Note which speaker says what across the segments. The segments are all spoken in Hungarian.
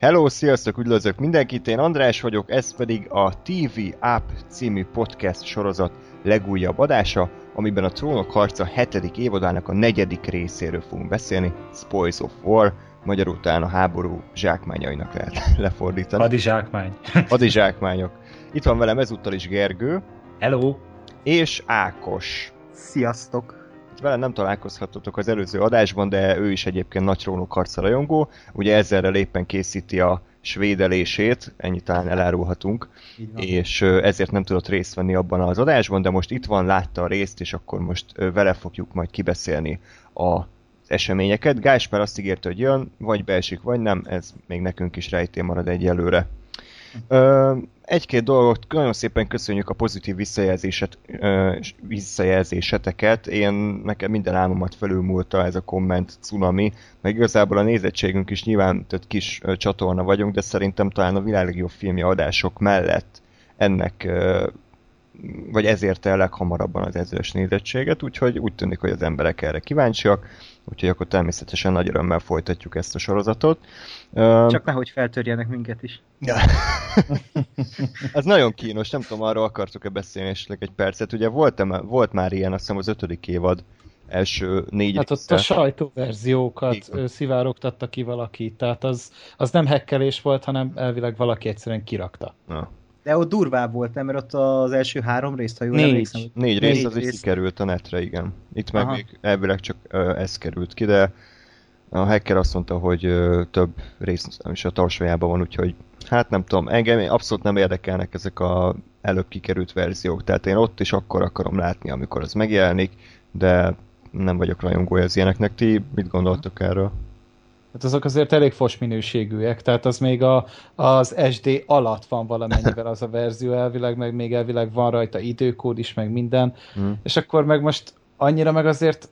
Speaker 1: Hello, sziasztok, üdvözlök mindenkit, én András vagyok, ez pedig a TV App című podcast sorozat legújabb adása, amiben a Trónok harca hetedik évadának a negyedik részéről fogunk beszélni, Spoils of War, magyarul talán a háború zsákmányainak lehet lefordítani.
Speaker 2: Adi zsákmány.
Speaker 1: Adi zsákmányok. Itt van velem ezúttal is Gergő.
Speaker 2: Hello.
Speaker 1: És Ákos.
Speaker 3: Sziasztok
Speaker 1: vele nem találkozhatotok az előző adásban, de ő is egyébként nagy trónok rajongó. Ugye ezzel éppen készíti a svédelését, ennyit talán elárulhatunk, és ezért nem tudott részt venni abban az adásban, de most itt van, látta a részt, és akkor most vele fogjuk majd kibeszélni a eseményeket. Gáspár azt ígérte, hogy jön, vagy beesik, vagy nem, ez még nekünk is rejté marad egyelőre. Egy-két dolgot nagyon szépen köszönjük a pozitív visszajelzéset, visszajelzéseteket. Én nekem minden álmomat felülmúlta ez a komment cunami, meg igazából a nézettségünk is nyilván tehát kis csatorna vagyunk, de szerintem talán a világ legjobb filmje adások mellett ennek vagy ezért el leghamarabban az ezős nézettséget, úgyhogy úgy tűnik, hogy az emberek erre kíváncsiak, úgyhogy akkor természetesen nagy örömmel folytatjuk ezt a sorozatot.
Speaker 3: Csak nehogy feltörjenek minket is. Ja.
Speaker 1: Ez nagyon kínos, nem tudom, arról akartok-e beszélni esetleg egy percet. Ugye volt, -e, volt már ilyen, azt hiszem az ötödik évad első négy
Speaker 2: Hát ott a sajtóverziókat Igen. szivárogtatta ki valaki, tehát az, az nem hekkelés volt, hanem elvileg valaki egyszerűen kirakta. Na.
Speaker 3: De ott durvább volt, nem? Mert ott az első három részt, ha jól
Speaker 1: négy. emlékszem. Négy rész, az is kikerült a netre, igen. Itt meg Aha. még elvileg csak uh, ez került ki, de a hacker azt mondta, hogy uh, több rész is a tarsajában van, úgyhogy hát nem tudom, engem abszolút nem érdekelnek ezek a előbb kikerült verziók, tehát én ott is akkor akarom látni, amikor az megjelenik, de nem vagyok rajongója az ilyeneknek. Ti mit gondoltok erről?
Speaker 2: Hát azok azért elég fos minőségűek, tehát az még a, az SD alatt van valamennyivel az a verzió elvileg, meg még elvileg van rajta időkód is, meg minden, hmm. és akkor meg most annyira meg azért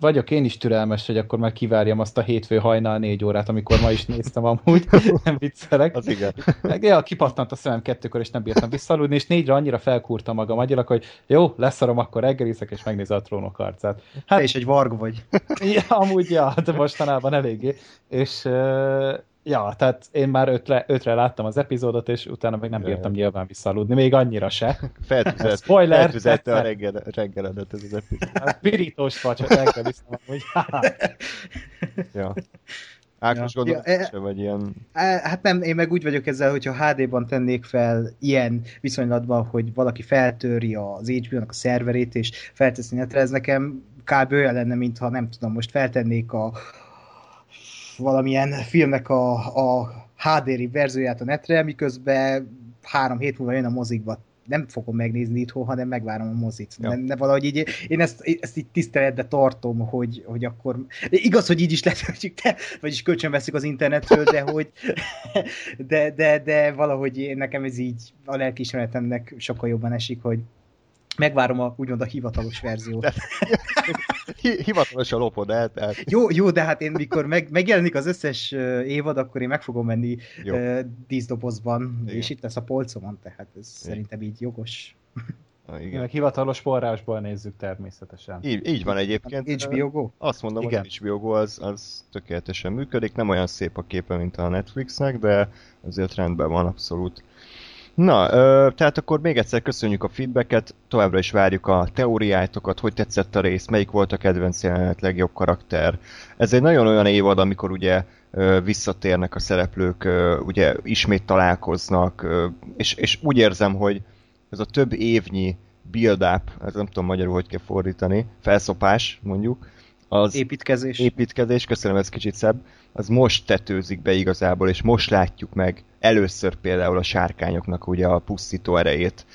Speaker 2: vagyok én is türelmes, hogy akkor már kivárjam azt a hétfő hajnal négy órát, amikor ma is néztem amúgy, nem viccelek.
Speaker 1: Az igen.
Speaker 2: Meg, ja, kipattant a szemem kettőkor, és nem bírtam visszaludni, és négyre annyira felkúrtam magam agyilag, hogy jó, leszarom, akkor reggelizek, és megnézem a trónok arcát.
Speaker 3: Hát, Te is egy varg vagy.
Speaker 2: ja, amúgy, ja, de mostanában eléggé. És Ja, tehát én már ötre, ötre láttam az epizódot, és utána meg nem bírtam nyilván visszaludni, még annyira se.
Speaker 1: Feltüzelt, Spoiler! Feltüzelte a reggel, reggeledet ez az epizód.
Speaker 2: Hát pirítós vagy, hogy reggel viszem, hogy
Speaker 1: ja. Ákos ja. gondolat, ja, e, vagy ilyen...
Speaker 3: E, hát nem, én meg úgy vagyok ezzel, hogyha HD-ban tennék fel ilyen viszonylatban, hogy valaki feltöri az HBO-nak a szerverét, és felteszi netre, ez nekem kb. olyan lenne, mintha nem tudom, most feltennék a, valamilyen filmnek a, a HD verzióját a netre, miközben három hét múlva jön a mozikba. Nem fogom megnézni itthon, hanem megvárom a mozit. Ja. De, de valahogy így, én ezt, ezt így tiszteletbe tartom, hogy, hogy akkor... Igaz, hogy így is hogy te, vagyis kölcsön veszük az internetről, de hogy de, de, de valahogy én, nekem ez így a lelkiismeretemnek sokkal jobban esik, hogy megvárom a, úgymond a hivatalos verziót.
Speaker 1: Hivatalos a lopod el. Tehát.
Speaker 3: Jó, jó, de hát én mikor meg, megjelenik az összes évad, akkor én meg fogom menni uh, díszdobozban, igen. és itt lesz a polcomon, tehát ez igen. szerintem így jogos.
Speaker 2: Igen. Meg hivatalos forrásból nézzük természetesen.
Speaker 1: Így, így van egyébként.
Speaker 3: HBO Go?
Speaker 1: Azt mondom, Igen. hogy HBO Go az, az tökéletesen működik. Nem olyan szép a képe, mint a Netflixnek, de azért rendben van abszolút. Na, ö, tehát akkor még egyszer köszönjük a feedbacket, továbbra is várjuk a teóriáitokat, hogy tetszett a rész, melyik volt a kedvenc jelenet, legjobb karakter. Ez egy nagyon olyan évad, amikor ugye ö, visszatérnek a szereplők, ö, ugye ismét találkoznak, ö, és, és úgy érzem, hogy ez a több évnyi build-up, ez nem tudom magyarul, hogy kell fordítani, felszopás mondjuk,
Speaker 3: az építkezés.
Speaker 1: építkezés, köszönöm, ez kicsit szebb, az most tetőzik be igazából, és most látjuk meg először például a sárkányoknak ugye a pusztító erejét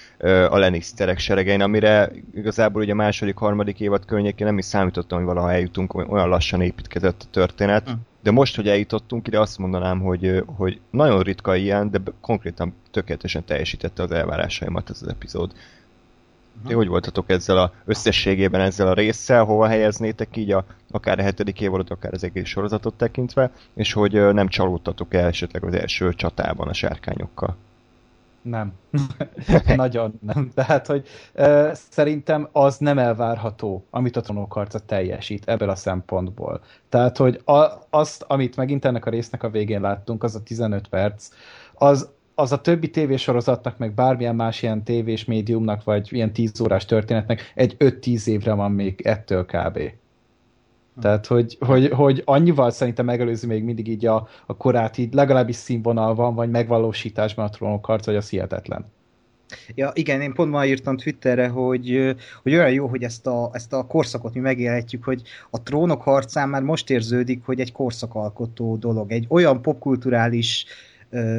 Speaker 1: a Lannisterek seregein, amire igazából ugye a második, harmadik évad környékén nem is számítottam, hogy valaha eljutunk, olyan lassan építkezett a történet. Hm. De most, hogy eljutottunk ide, azt mondanám, hogy, hogy nagyon ritka ilyen, de konkrétan tökéletesen teljesítette az elvárásaimat ez az epizód. Ti hogy voltatok ezzel a összességében ezzel a résszel, hova helyeznétek így a, akár a hetedik évadot, akár az egész sorozatot tekintve, és hogy nem csalódtatok el esetleg az első csatában a sárkányokkal?
Speaker 2: Nem. Nagyon nem. Tehát, hogy uh, szerintem az nem elvárható, amit a trónokharca teljesít ebből a szempontból. Tehát, hogy a, azt, amit megint ennek a résznek a végén láttunk, az a 15 perc, az, az a többi tévésorozatnak, meg bármilyen más ilyen tévés médiumnak, vagy ilyen 10 órás történetnek egy 5-10 évre van még ettől kb. Tehát, hogy, hogy, hogy annyival szerintem megelőzi még mindig így a, a korát, így legalábbis színvonalban, vagy megvalósításban a trónok harc, vagy az hihetetlen.
Speaker 3: Ja, igen, én pont ma írtam Twitterre, hogy, hogy olyan jó, hogy ezt a, ezt a korszakot mi megélhetjük, hogy a trónok harcán már most érződik, hogy egy korszakalkotó dolog, egy olyan popkulturális uh,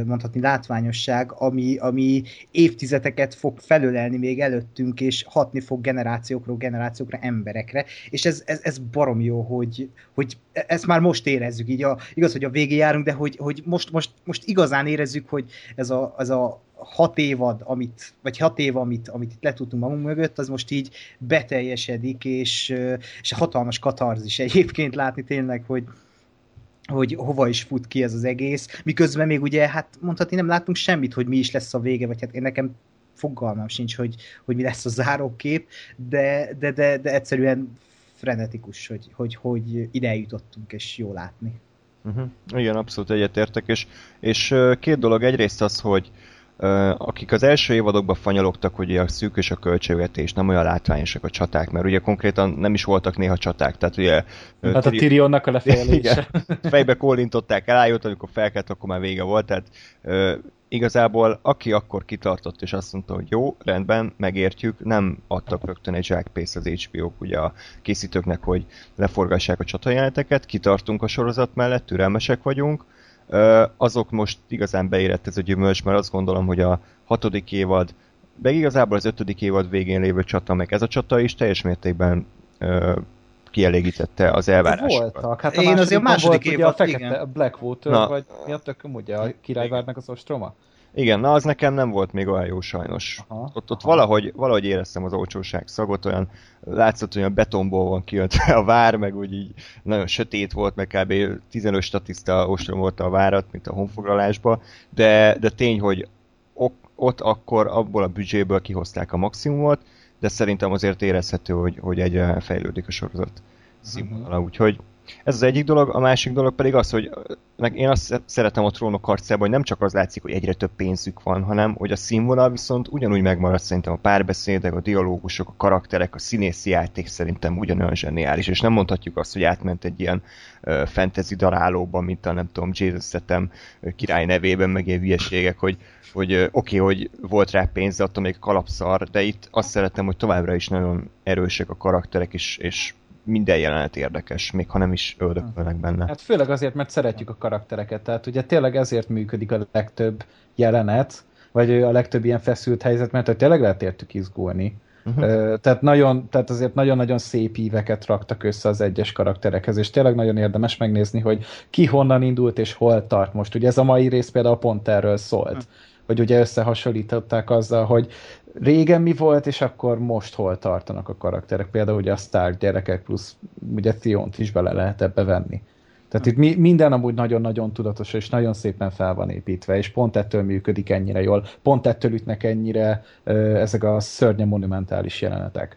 Speaker 3: mondhatni látványosság, ami, ami évtizedeket fog felölelni még előttünk, és hatni fog generációkról generációkra, emberekre, és ez, ez, ez barom jó, hogy, hogy ezt már most érezzük, így a, igaz, hogy a végén járunk, de hogy, hogy most, most, most igazán érezzük, hogy ez a, ez a hat évad, amit, vagy hat év, amit, amit itt letudtunk magunk mögött, az most így beteljesedik, és, és hatalmas katarzis egyébként látni tényleg, hogy, hogy hova is fut ki ez az egész, miközben még ugye, hát mondhatni nem látunk semmit, hogy mi is lesz a vége, vagy hát én nekem fogalmam sincs, hogy, hogy mi lesz a zárókép, de, de, de, de egyszerűen frenetikus, hogy, hogy, hogy ide jutottunk, és jó látni.
Speaker 1: Uh-huh. Igen, abszolút egyetértek, és, és két dolog. Egyrészt az, hogy akik az első évadokban fanyalogtak, hogy a szűk és a költségvetés, nem olyan látványosak a csaták, mert ugye konkrétan nem is voltak néha csaták, tehát ugye...
Speaker 2: Hát a Tyrionnak a lefejlése.
Speaker 1: fejbe kólintották, elájult, amikor felkelt, akkor már vége volt, tehát igazából aki akkor kitartott és azt mondta, hogy jó, rendben, megértjük, nem adtak rögtön egy zsákpész az HBO-k ugye a készítőknek, hogy leforgassák a csatajeleneteket, kitartunk a sorozat mellett, türelmesek vagyunk, azok most igazán beérett ez a gyümölcs, mert azt gondolom, hogy a hatodik évad, meg igazából az ötödik évad végén lévő csata, meg ez a csata is teljes mértékben kielégítette az elvárásokat.
Speaker 2: Voltak. Hát a Én azért a második volt, évad, ugye a fekete, igen. Blackwater, Na. vagy mi a tököm, ugye a királyvárnak az ostroma?
Speaker 1: Igen, na az nekem nem volt még olyan jó sajnos. Aha, ott ott aha. Valahogy, valahogy éreztem az olcsóság szagot, olyan látszott, hogy a betonból van kiöntve a vár, meg úgy így nagyon sötét volt, meg kb. 15 statiszta ostrom volt a várat, mint a honfoglalásba, de, de tény, hogy ok, ott akkor abból a büdzséből kihozták a maximumot, de szerintem azért érezhető, hogy, hogy egyre fejlődik a sorozat színvonala, úgyhogy ez az egyik dolog, a másik dolog pedig az, hogy meg én azt szeretem a trónok harcában, hogy nem csak az látszik, hogy egyre több pénzük van, hanem hogy a színvonal viszont ugyanúgy megmarad szerintem a párbeszédek, a dialógusok, a karakterek, a színészi játék szerintem ugyanolyan zseniális, és nem mondhatjuk azt, hogy átment egy ilyen uh, fantasy darálóba, mint a nem tudom, Szetem uh, király nevében, meg ilyen hülyeségek, hogy, hogy oké, okay, hogy volt rá pénz, attól még kalapszar, de itt azt szeretem, hogy továbbra is nagyon erősek a karakterek, és, és minden jelenet érdekes, még ha nem is öldökölnek benne.
Speaker 2: Hát főleg azért, mert szeretjük a karaktereket, tehát ugye tényleg ezért működik a legtöbb jelenet, vagy a legtöbb ilyen feszült helyzet, mert hogy tényleg lehet értük izgulni. Uh-huh. Tehát, nagyon, tehát azért nagyon-nagyon szép íveket raktak össze az egyes karakterekhez, és tényleg nagyon érdemes megnézni, hogy ki honnan indult és hol tart most. Ugye ez a mai rész például pont erről szólt. Hogy ugye összehasonlították azzal, hogy régen mi volt, és akkor most hol tartanak a karakterek. Például ugye a Stark gyerekek plusz ugye Theont is bele lehet ebbe venni. Tehát itt mi, minden amúgy nagyon-nagyon tudatos, és nagyon szépen fel van építve, és pont ettől működik ennyire jól, pont ettől ütnek ennyire ö, ezek a szörnye monumentális jelenetek.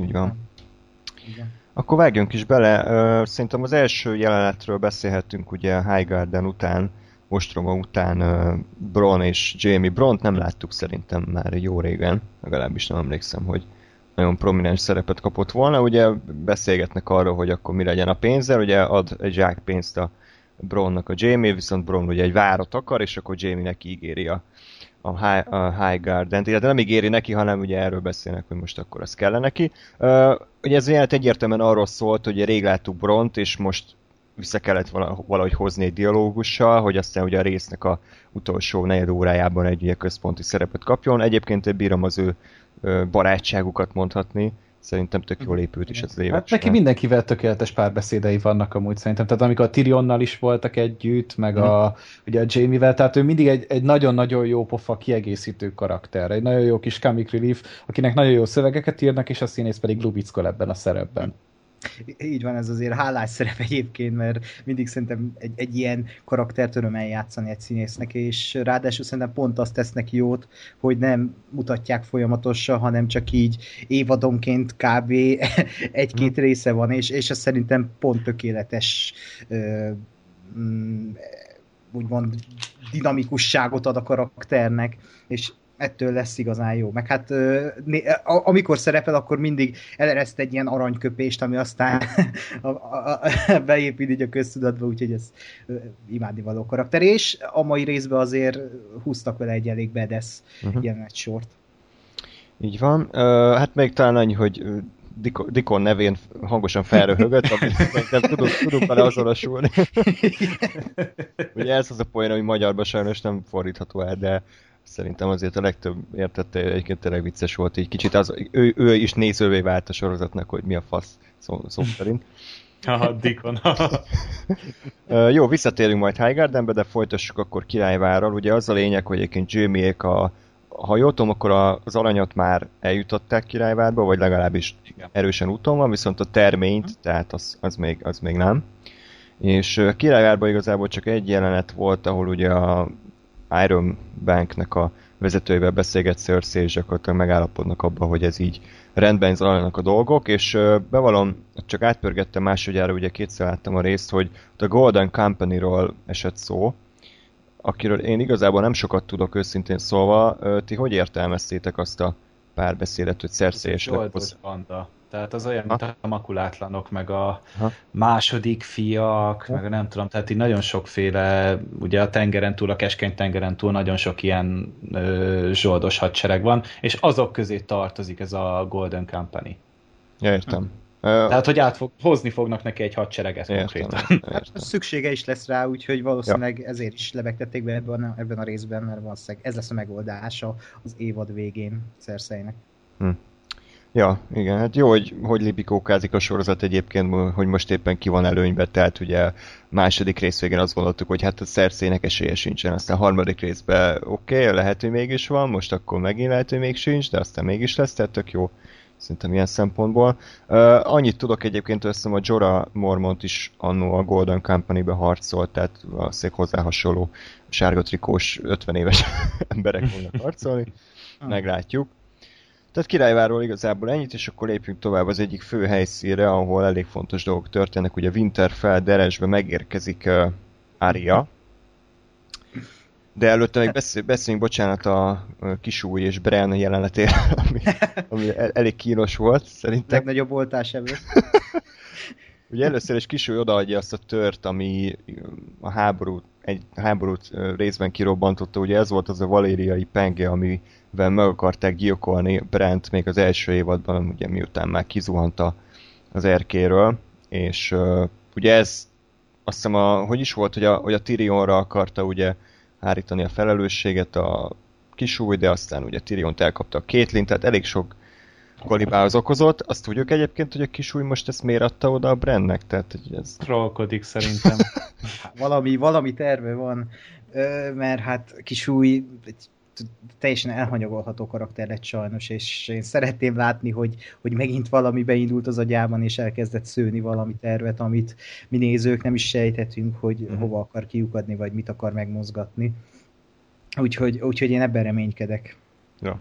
Speaker 1: Így van. Igen. Akkor vágjunk is bele. Szerintem az első jelenetről beszélhetünk ugye Highgarden után, ostroma után uh, Bron és Jamie Bront nem láttuk szerintem már jó régen, legalábbis nem emlékszem, hogy nagyon prominens szerepet kapott volna. Ugye beszélgetnek arról, hogy akkor mi legyen a pénzzel, ugye ad egy zsák pénzt a Bronnak a Jamie, viszont Bron ugye egy várat akar, és akkor Jamie neki ígéri a, a High, a High Garden-t, illetve nem ígéri neki, hanem ugye erről beszélnek, hogy most akkor az kell neki. Uh, ugye ez jelent egyértelműen arról szólt, hogy rég láttuk Bront, és most vissza kellett valahogy hozni egy dialógussal, hogy aztán ugye a résznek a utolsó negyed órájában egy ugye központi szerepet kapjon. Egyébként bírom az ő barátságukat mondhatni, szerintem tök jól épült is ez az évet.
Speaker 2: Hát neki mindenkivel tökéletes párbeszédei vannak amúgy szerintem. Tehát amikor a Tyrionnal is voltak együtt, meg a, hmm. ugye a Jamie-vel, tehát ő mindig egy, egy nagyon-nagyon jó pofa kiegészítő karakter. Egy nagyon jó kis comic relief, akinek nagyon jó szövegeket írnak, és a színész pedig Lubicko ebben a szerepben.
Speaker 3: Így van, ez azért hálás szerep egyébként, mert mindig szerintem egy, egy ilyen karaktert örömmel játszani egy színésznek, és ráadásul szerintem pont azt tesz neki jót, hogy nem mutatják folyamatosan, hanem csak így évadonként kb. egy-két hmm. része van, és, és ez szerintem pont tökéletes ö, mm, úgymond dinamikusságot ad a karakternek, és ettől lesz igazán jó. Meg hát amikor szerepel, akkor mindig elereszt egy ilyen aranyköpést, ami aztán a, a, a, beépít így a köztudatba, úgyhogy ez imádni való karakter. És a mai részben azért húztak vele egy elég bedesz uh-huh. jelenet sort.
Speaker 1: Így van. Uh, hát még talán annyi, hogy Dikon nevén hangosan felröhögött, amit nem tudunk, tudunk vele azonosulni. Ugye ez az a poén, ami magyarban sajnos nem fordítható el, de szerintem azért a legtöbb értette, egyébként tényleg vicces volt, így kicsit az, ő, ő is nézővé vált a sorozatnak, hogy mi a fasz szó, szó szerint.
Speaker 2: Aha, Dikon.
Speaker 1: Jó, visszatérünk majd Highgardenbe, de folytassuk akkor Királyvárral. Ugye az a lényeg, hogy egyébként Jamie-ék a, ha jól tudom, akkor az aranyat már eljutották Királyvárba, vagy legalábbis Igen. erősen úton van, viszont a terményt, uh-huh. tehát az, az, még, az még nem. És Királyvárban igazából csak egy jelenet volt, ahol ugye a Iron Banknek a vezetőivel beszélget Cersei, és akkor megállapodnak abba, hogy ez így rendben zajlanak a dolgok, és bevallom, csak átpörgettem másodjára, ugye kétszer láttam a részt, hogy a Golden Company-ról esett szó, akiről én igazából nem sokat tudok őszintén szólva, ti hogy értelmeztétek azt a párbeszédet, hogy Cersei és
Speaker 2: banda. Tehát az olyan, mint a makulátlanok, meg a ha? második fiak, ha? meg a nem tudom, tehát így nagyon sokféle, ugye a tengeren túl, a keskeny tengeren túl nagyon sok ilyen ö, zsoldos hadsereg van, és azok közé tartozik ez a Golden Company.
Speaker 1: Ja, értem. Hm.
Speaker 2: Tehát, hogy át fog, hozni fognak neki egy hadsereget értem, konkrétan.
Speaker 3: Értem. Hát, szüksége is lesz rá, úgyhogy valószínűleg ja. ezért is lebegtették be ebben a, ebben a részben, mert valószínűleg ez lesz a megoldása az évad végén Szerszeinek. Hm.
Speaker 1: Ja, igen, hát jó, hogy, hogy lipikókázik a sorozat egyébként, hogy most éppen ki van előnybe, tehát ugye második rész végén azt gondoltuk, hogy hát a szerszének esélye sincsen, aztán a harmadik részben oké, okay, lehet, hogy mégis van, most akkor megint lehet, hogy még sincs, de aztán mégis lesz, tehát tök jó szerintem ilyen szempontból. Uh, annyit tudok egyébként, hogy a Jorah Mormont is annó a Golden Company-be harcolt, tehát valószínűleg hozzá hasonló sárga trikós 50 éves emberek fognak harcolni. Meglátjuk. Tehát királyváról igazából ennyit, és akkor lépjünk tovább az egyik fő helyszínre, ahol elég fontos dolgok történnek. Ugye Winterfell Deresbe megérkezik uh, Arya, de előtte még beszél, beszéljünk, bocsánat, a Kisúj és Bren jelenetéről, ami, ami elég kínos volt, szerintem.
Speaker 3: Legnagyobb voltás ebből.
Speaker 1: Ugye először is Kisúj odaadja azt a tört, ami a háborút, egy háborút részben kirobbantotta, ugye ez volt az a valériai penge, amivel meg akarták gyilkolni Brent még az első évadban, ugye miután már kizuhant az erkéről, és uh, ugye ez azt hiszem, a, hogy is volt, hogy a, hogy a Tyrionra akarta ugye hárítani a felelősséget a kisúly, de aztán ugye Tyrion elkapta a Caitlyn, tehát elég sok kolibához okozott. Azt tudjuk egyébként, hogy a kisúly most ezt miért adta oda a Brennek? Tehát, hogy ez...
Speaker 2: Trollkodik szerintem.
Speaker 3: valami, valami terve van, mert hát kisúly egy teljesen elhanyagolható karakter lett sajnos, és én szeretném látni, hogy, hogy megint valami beindult az agyában, és elkezdett szőni valami tervet, amit mi nézők nem is sejthetünk, hogy uh-huh. hova akar kiukadni, vagy mit akar megmozgatni. Úgyhogy, úgyhogy én ebben reménykedek.
Speaker 1: Ja.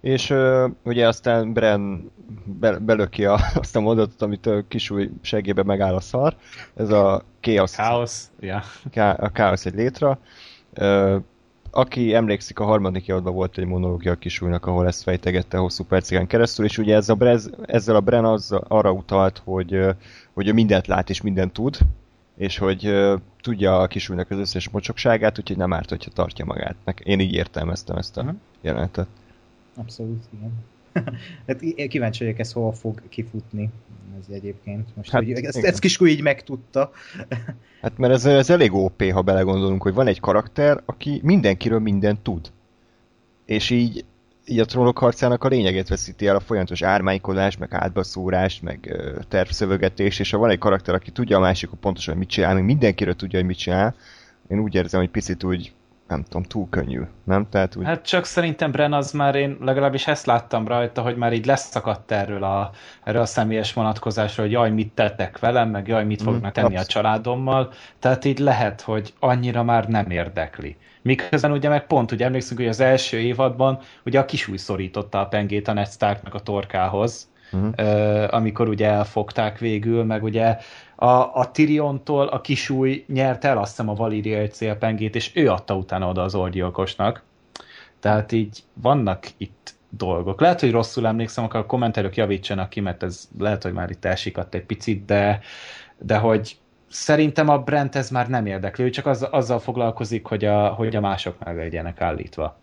Speaker 1: És uh, ugye aztán Bren be, belöki a, azt a mondatot, amit a kisúly segébe megáll a szar. Ez a
Speaker 2: chaos. Chaos,
Speaker 1: ja. Yeah. A chaos egy létre. Uh, aki emlékszik, a harmadik évadban volt egy monológia a kisúlynak, ahol ezt fejtegette hosszú perceken keresztül, és ugye ez a Brez, ezzel a Bren az arra utalt, hogy, hogy ő mindent lát és mindent tud, és hogy tudja a kisúlynak az összes mocsokságát, úgyhogy nem árt, hogyha tartja magát. Én így értelmeztem ezt a uh-huh. jelenetet.
Speaker 3: Abszolút, igen. hát kíváncsi vagyok, ez hol fog kifutni ez egyébként. Most, hát, hogy ezt, ezt Kiskú így megtudta.
Speaker 1: hát mert ez, ez elég OP, ha belegondolunk, hogy van egy karakter, aki mindenkiről mindent tud. És így, így a trónok harcának a lényegét veszíti el a folyamatos ármánykodás, meg átbaszúrás, meg tervszövögetés, és ha van egy karakter, aki tudja a másikot pontosan, mit csinál, meg mindenkiről tudja, hogy mit csinál, én úgy érzem, hogy picit úgy nem tudom, túl könnyű, nem?
Speaker 2: Tehát úgy... Hát csak szerintem Bren az már én legalábbis ezt láttam rajta, hogy már így leszakadt erről a, erről a személyes vonatkozásról, hogy jaj, mit tettek velem, meg jaj, mit fognak mm, tenni abszolút. a családommal. Tehát így lehet, hogy annyira már nem érdekli. Miközben ugye meg pont, ugye emlékszünk, hogy az első évadban ugye a kisúj szorította a pengét a Ned Starknak a torkához, uh-huh. amikor ugye elfogták végül, meg ugye a, a Tyriontól a kisúj nyert el azt hiszem a Valyria egy célpengét, és ő adta utána oda az orgyilkosnak. Tehát így vannak itt dolgok. Lehet, hogy rosszul emlékszem, akkor a kommentelők javítsanak ki, mert ez lehet, hogy már itt elsikadt egy picit, de, de hogy szerintem a Brent ez már nem érdekli, ő csak az, azzal foglalkozik, hogy a, hogy a mások meg legyenek állítva.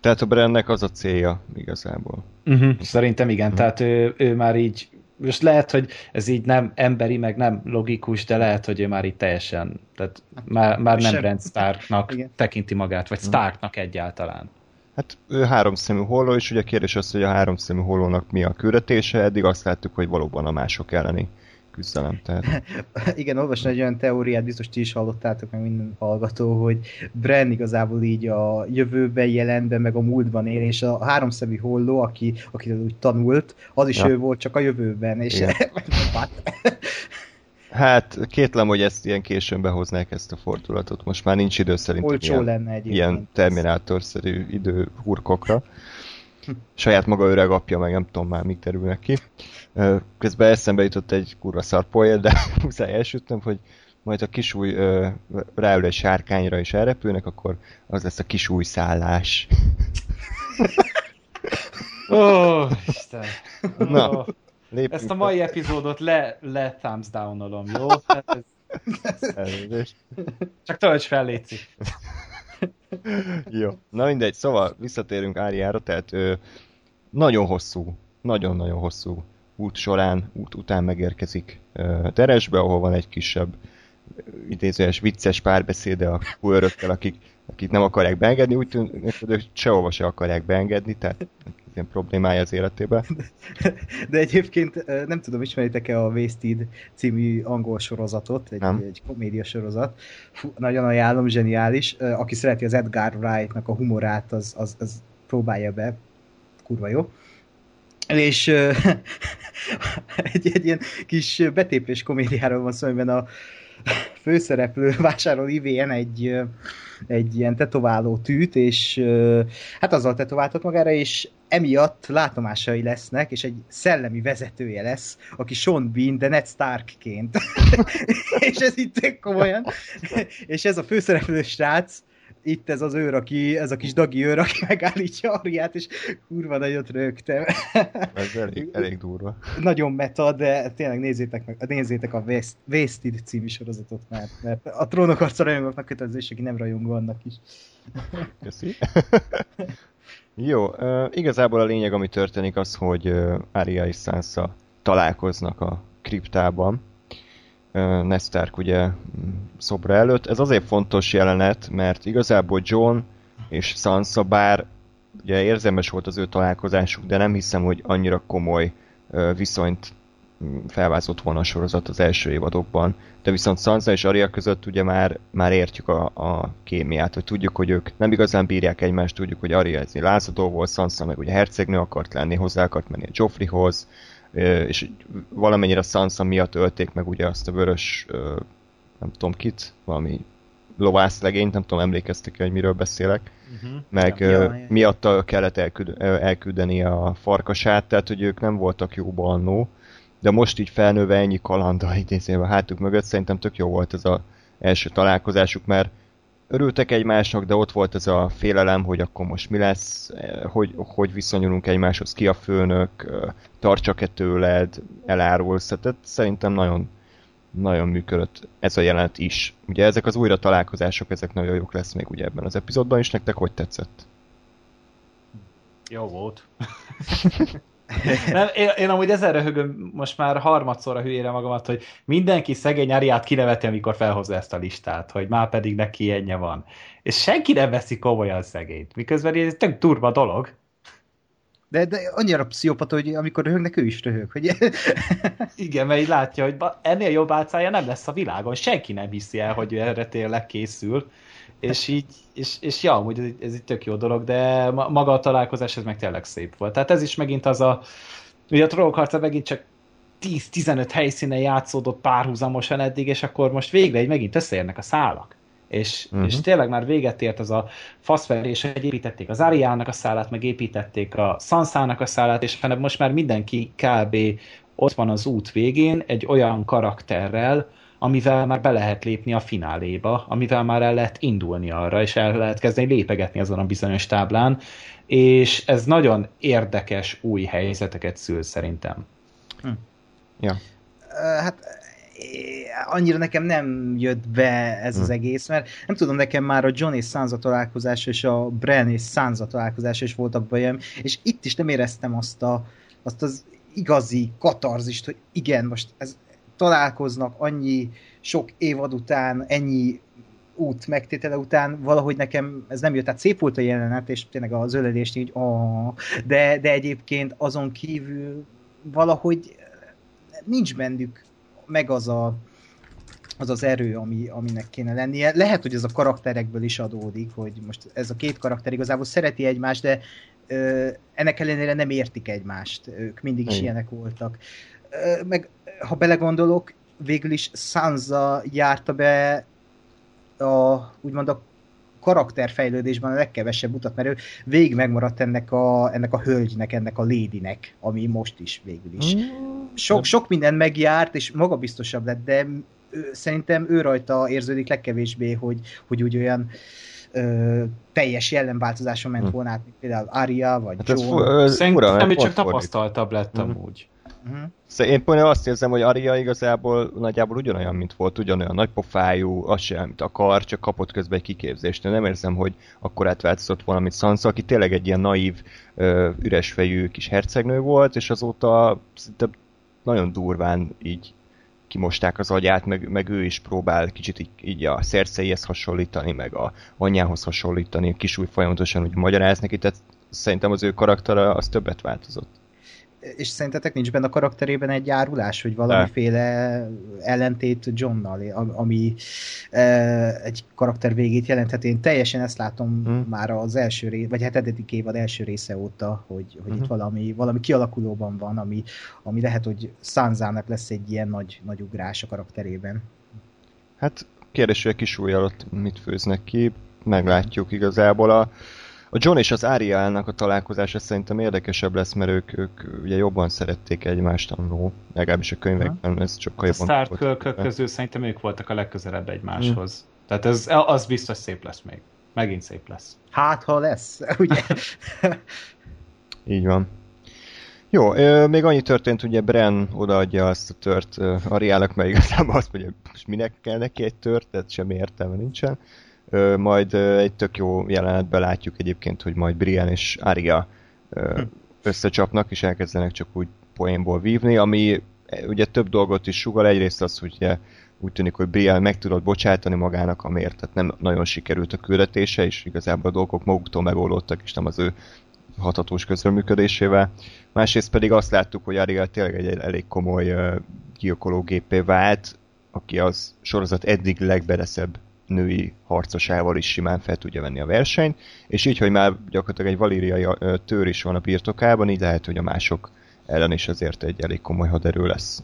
Speaker 1: Tehát a Brentnek az a célja igazából.
Speaker 2: Uh-huh, szerintem igen, uh-huh. tehát ő, ő már így most lehet, hogy ez így nem emberi, meg nem logikus, de lehet, hogy ő már itt teljesen, tehát már, már nem Sem. Brent Starknak Igen. tekinti magát, vagy Starknak egyáltalán.
Speaker 1: Hát ő háromszemű holló, és ugye a kérdés az, hogy a háromszemű hollónak mi a küldetése, eddig azt láttuk, hogy valóban a mások elleni küzdelem. Tehát...
Speaker 3: Igen, olvasni egy olyan teóriát, biztos ti is hallottátok meg minden hallgató, hogy Bren igazából így a jövőben, jelenben, meg a múltban él, és a háromszemű holló, aki, aki úgy tanult, az is ja. ő volt, csak a jövőben, és
Speaker 1: Hát kétlem, hogy ezt ilyen későn behoznák ezt a fordulatot. Most már nincs idő szerintem
Speaker 3: Olcsó ilyen, lenne egyébként.
Speaker 1: ilyen terminátorszerű idő hurkokra. Saját maga öreg apja, meg nem tudom már, mik terülnek ki. Közben eszembe jutott egy kurva szar poél, de muszáj elsüttem, hogy majd a kisúj ráül egy sárkányra és elrepülnek, akkor az lesz a kisúj szállás.
Speaker 2: Ó, oh, Isten! Na, oh. Ezt a mai epizódot le, le thumbs down-olom, jó? Ez... Csak tölts fel, Léci.
Speaker 1: Jó. Na mindegy, szóval visszatérünk Áriára, tehát ö, nagyon hosszú, nagyon-nagyon hosszú út során, út után megérkezik Teresbe, ahol van egy kisebb idézőes vicces párbeszéde a örökkel, akik, akik nem akarják beengedni, úgy tűnik, hogy ők sehova se akarják beengedni, tehát ilyen problémája az életében.
Speaker 3: De egyébként nem tudom, ismeritek-e a Wasted című angol sorozatot, egy, nem. egy komédia sorozat. Fú, nagyon ajánlom, zseniális. Aki szereti az Edgar Wright-nak a humorát, az, az, az próbálja be. Kurva jó és egy, egy ilyen kis betéplés komédiáról van szó, amiben a főszereplő vásárol IVN egy, egy ilyen tetováló tűt, és hát azzal tetováltat magára, és emiatt látomásai lesznek, és egy szellemi vezetője lesz, aki Sean Bean, de Ned Starkként. és ez itt komolyan. és ez a főszereplő srác, itt ez az őr, aki, ez a kis dagi őr, aki megállítja Ariát, és kurva nagyot rögtem.
Speaker 1: ez elég, elég durva.
Speaker 3: Nagyon meta, de tényleg nézzétek, meg, nézzétek a Wasted című sorozatot, mert, mert a trónok arca rajongóknak kötelező, aki nem rajongó annak is.
Speaker 1: Köszi. Jó, igazából a lényeg, ami történik az, hogy Arya és Sansa találkoznak a kriptában, Nestark ugye szobra előtt. Ez azért fontos jelenet, mert igazából John és Sansa bár ugye érzelmes volt az ő találkozásuk, de nem hiszem, hogy annyira komoly viszonyt felvázott volna a sorozat az első évadokban. De viszont Sansa és Arya között ugye már, már értjük a, a kémiát, hogy tudjuk, hogy ők nem igazán bírják egymást, tudjuk, hogy Arya ez lázadó volt, Sansa meg ugye hercegnő akart lenni, hozzá akart menni a Joffreyhoz, és valamennyire Sansa miatt ölték meg ugye azt a vörös, nem tudom kit, valami lovászlegényt, nem tudom, emlékeztek hogy miről beszélek, uh-huh. meg ja, miatta kellett elküld, elküldeni a farkasát, tehát hogy ők nem voltak jóba annó, de most így felnőve ennyi kalanda idézően a hátuk mögött szerintem tök jó volt ez az első találkozásuk, mert örültek egymásnak, de ott volt ez a félelem, hogy akkor most mi lesz, hogy, hogy viszonyulunk egymáshoz, ki a főnök, tartsak-e tőled, elárulsz, tehát szerintem nagyon, nagyon működött ez a jelenet is. Ugye ezek az újra találkozások, ezek nagyon jók lesz még ugye ebben az epizódban is, nektek hogy tetszett?
Speaker 2: Jó volt. Nem, én, én amúgy ezen röhögöm most már harmadszorra hülyére magamat, hogy mindenki szegény Ariát kineveti, amikor felhozza ezt a listát, hogy már pedig neki ennyi van. És senki nem veszi komolyan szegényt, miközben ez tök turva dolog.
Speaker 3: De, de annyira pszichopata, hogy amikor röhögnek, ő is röhög. Hogy...
Speaker 2: Igen, mert így látja, hogy ennél jobb álcája nem lesz a világon. Senki nem hiszi el, hogy erre tényleg készül és így, és, és ja, hogy ez, ez egy tök jó dolog, de maga a találkozás ez meg tényleg szép volt. Tehát ez is megint az a, ugye a trollkarta megint csak 10-15 helyszínen játszódott párhuzamosan eddig, és akkor most végre egy megint összeérnek a szálak. És, uh-huh. és tényleg már véget ért az a faszverés, hogy építették az Ariának a szállát, meg építették a Sansának a szállát, és most már mindenki kb. ott van az út végén egy olyan karakterrel, amivel már be lehet lépni a fináléba, amivel már el lehet indulni arra, és el lehet kezdeni lépegetni azon a bizonyos táblán, és ez nagyon érdekes új helyzeteket szül szerintem. Hm.
Speaker 1: Ja.
Speaker 3: Hát annyira nekem nem jött be ez az hm. egész, mert nem tudom, nekem már a John és Sansa találkozás és a Bren és Sansa találkozás is voltak bajom, és itt is nem éreztem azt, a, azt az igazi katarzist, hogy igen, most ez, találkoznak annyi sok évad után, ennyi út megtétele után valahogy nekem ez nem jött. Tehát szép volt a jelenet, és tényleg az öledést így, oh, de, de egyébként azon kívül valahogy nincs bennük meg az a, az az erő, ami, aminek kéne lennie. Lehet, hogy ez a karakterekből is adódik, hogy most ez a két karakter igazából szereti egymást, de ö, ennek ellenére nem értik egymást. Ők mindig is Igen. ilyenek voltak. Ö, meg ha belegondolok, végül is Sansa járta be a, úgymond a karakterfejlődésben a legkevesebb utat, mert ő végig megmaradt ennek a, ennek a hölgynek, ennek a lédinek, ami most is végül is. Mm. Sok, sok minden megjárt, és magabiztosabb lett, de ő, szerintem ő rajta érződik legkevésbé, hogy, hogy úgy olyan ö, teljes jellemváltozáson ment hm. volna át, mint például Arya, vagy hát
Speaker 2: Joe. Szerintem csak tapasztaltabb lett mm.
Speaker 1: Uh-huh. Én pont azt érzem, hogy Aria igazából nagyjából ugyanolyan, mint volt, ugyanolyan nagypofájú, az sem, amit akar, csak kapott közben egy kiképzést. Én nem érzem, hogy akkor átváltozott valami mint Sansa, aki tényleg egy ilyen naív, üresfejű kis hercegnő volt, és azóta szinte nagyon durván így kimosták az agyát, meg, meg ő is próbál kicsit így, így a szerszeihez hasonlítani, meg a anyjához hasonlítani, a kisúj folyamatosan úgy magyaráz neki, tehát szerintem az ő karaktere az többet változott
Speaker 3: és szerintetek nincs benne a karakterében egy árulás, hogy valamiféle ellentét Johnnal, ami e, egy karakter végét jelenthet. Én teljesen ezt látom hmm. már az első rész, vagy ededik évad első része óta, hogy, hogy hmm. itt valami, valami kialakulóban van, ami, ami lehet, hogy Sanzának lesz egy ilyen nagy, nagy ugrás a karakterében.
Speaker 1: Hát kérdés, hogy a kis alatt mit főznek ki, meglátjuk igazából a a John és az Arielnak a találkozása szerintem érdekesebb lesz, mert ők, ők ugye jobban szerették egymást annó, legalábbis a könyvekben ez sokkal
Speaker 2: jobban... A Stark közül szerintem ők voltak a legközelebb egymáshoz. Hmm. Tehát ez, az biztos szép lesz még. Megint szép lesz.
Speaker 3: Hát, ha lesz, ugye?
Speaker 1: Így van. Jó, még annyi történt, ugye Bren odaadja azt a tört Ariának, mert igazából azt mondja, most minek kell neki egy tört, tehát semmi értelme nincsen majd egy tök jó jelenetben látjuk egyébként, hogy majd Brian és Arya hm. összecsapnak, és elkezdenek csak úgy poénból vívni, ami e, ugye több dolgot is sugal, egyrészt az, hogy ugye, úgy tűnik, hogy Brian meg tudott bocsátani magának, amiért tehát nem nagyon sikerült a küldetése, és igazából a dolgok maguktól megoldottak, és nem az ő hatatós közreműködésével. Másrészt pedig azt láttuk, hogy Ariel tényleg egy elég komoly uh, gyilkológépé vált, aki az sorozat eddig legbeleszebb női harcosával is simán fel tudja venni a versenyt, és így, hogy már gyakorlatilag egy valériai tőr is van a birtokában, így lehet, hogy a mások ellen is azért egy elég komoly haderő lesz.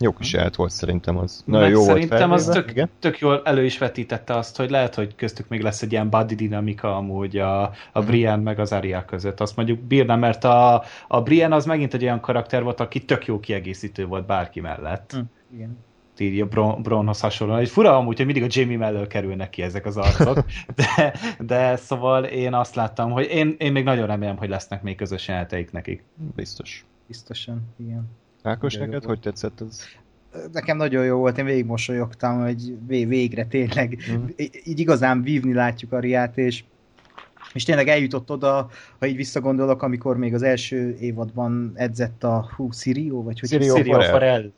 Speaker 1: Jó kis jelet volt szerintem az.
Speaker 2: Nagyon jó szerintem volt az tök, tök jól elő is vetítette azt, hogy lehet, hogy köztük még lesz egy ilyen body dinamika amúgy a, a Brian meg az Arya között. Azt mondjuk bírna, mert a, a Brian az megint egy olyan karakter volt, aki tök jó kiegészítő volt bárki mellett. Hm, igen írja Bron, Bronhoz hasonlóan. Egy fura amúgy, hogy mindig a Jamie mellől kerülnek ki ezek az arcok, de, de szóval én azt láttam, hogy én, én még nagyon remélem, hogy lesznek még közös jeleneteik nekik.
Speaker 1: Biztos.
Speaker 3: Biztosan, igen.
Speaker 1: Ákos, neked hogy tetszett ez?
Speaker 3: Nekem nagyon jó volt, én végig mosolyogtam, hogy végre tényleg mm. így igazán vívni látjuk a Riát, és és tényleg eljutott oda, ha így visszagondolok, amikor még az első évadban edzett a hú, Sirio, vagy hogy
Speaker 2: Sirio, Sirio Farel.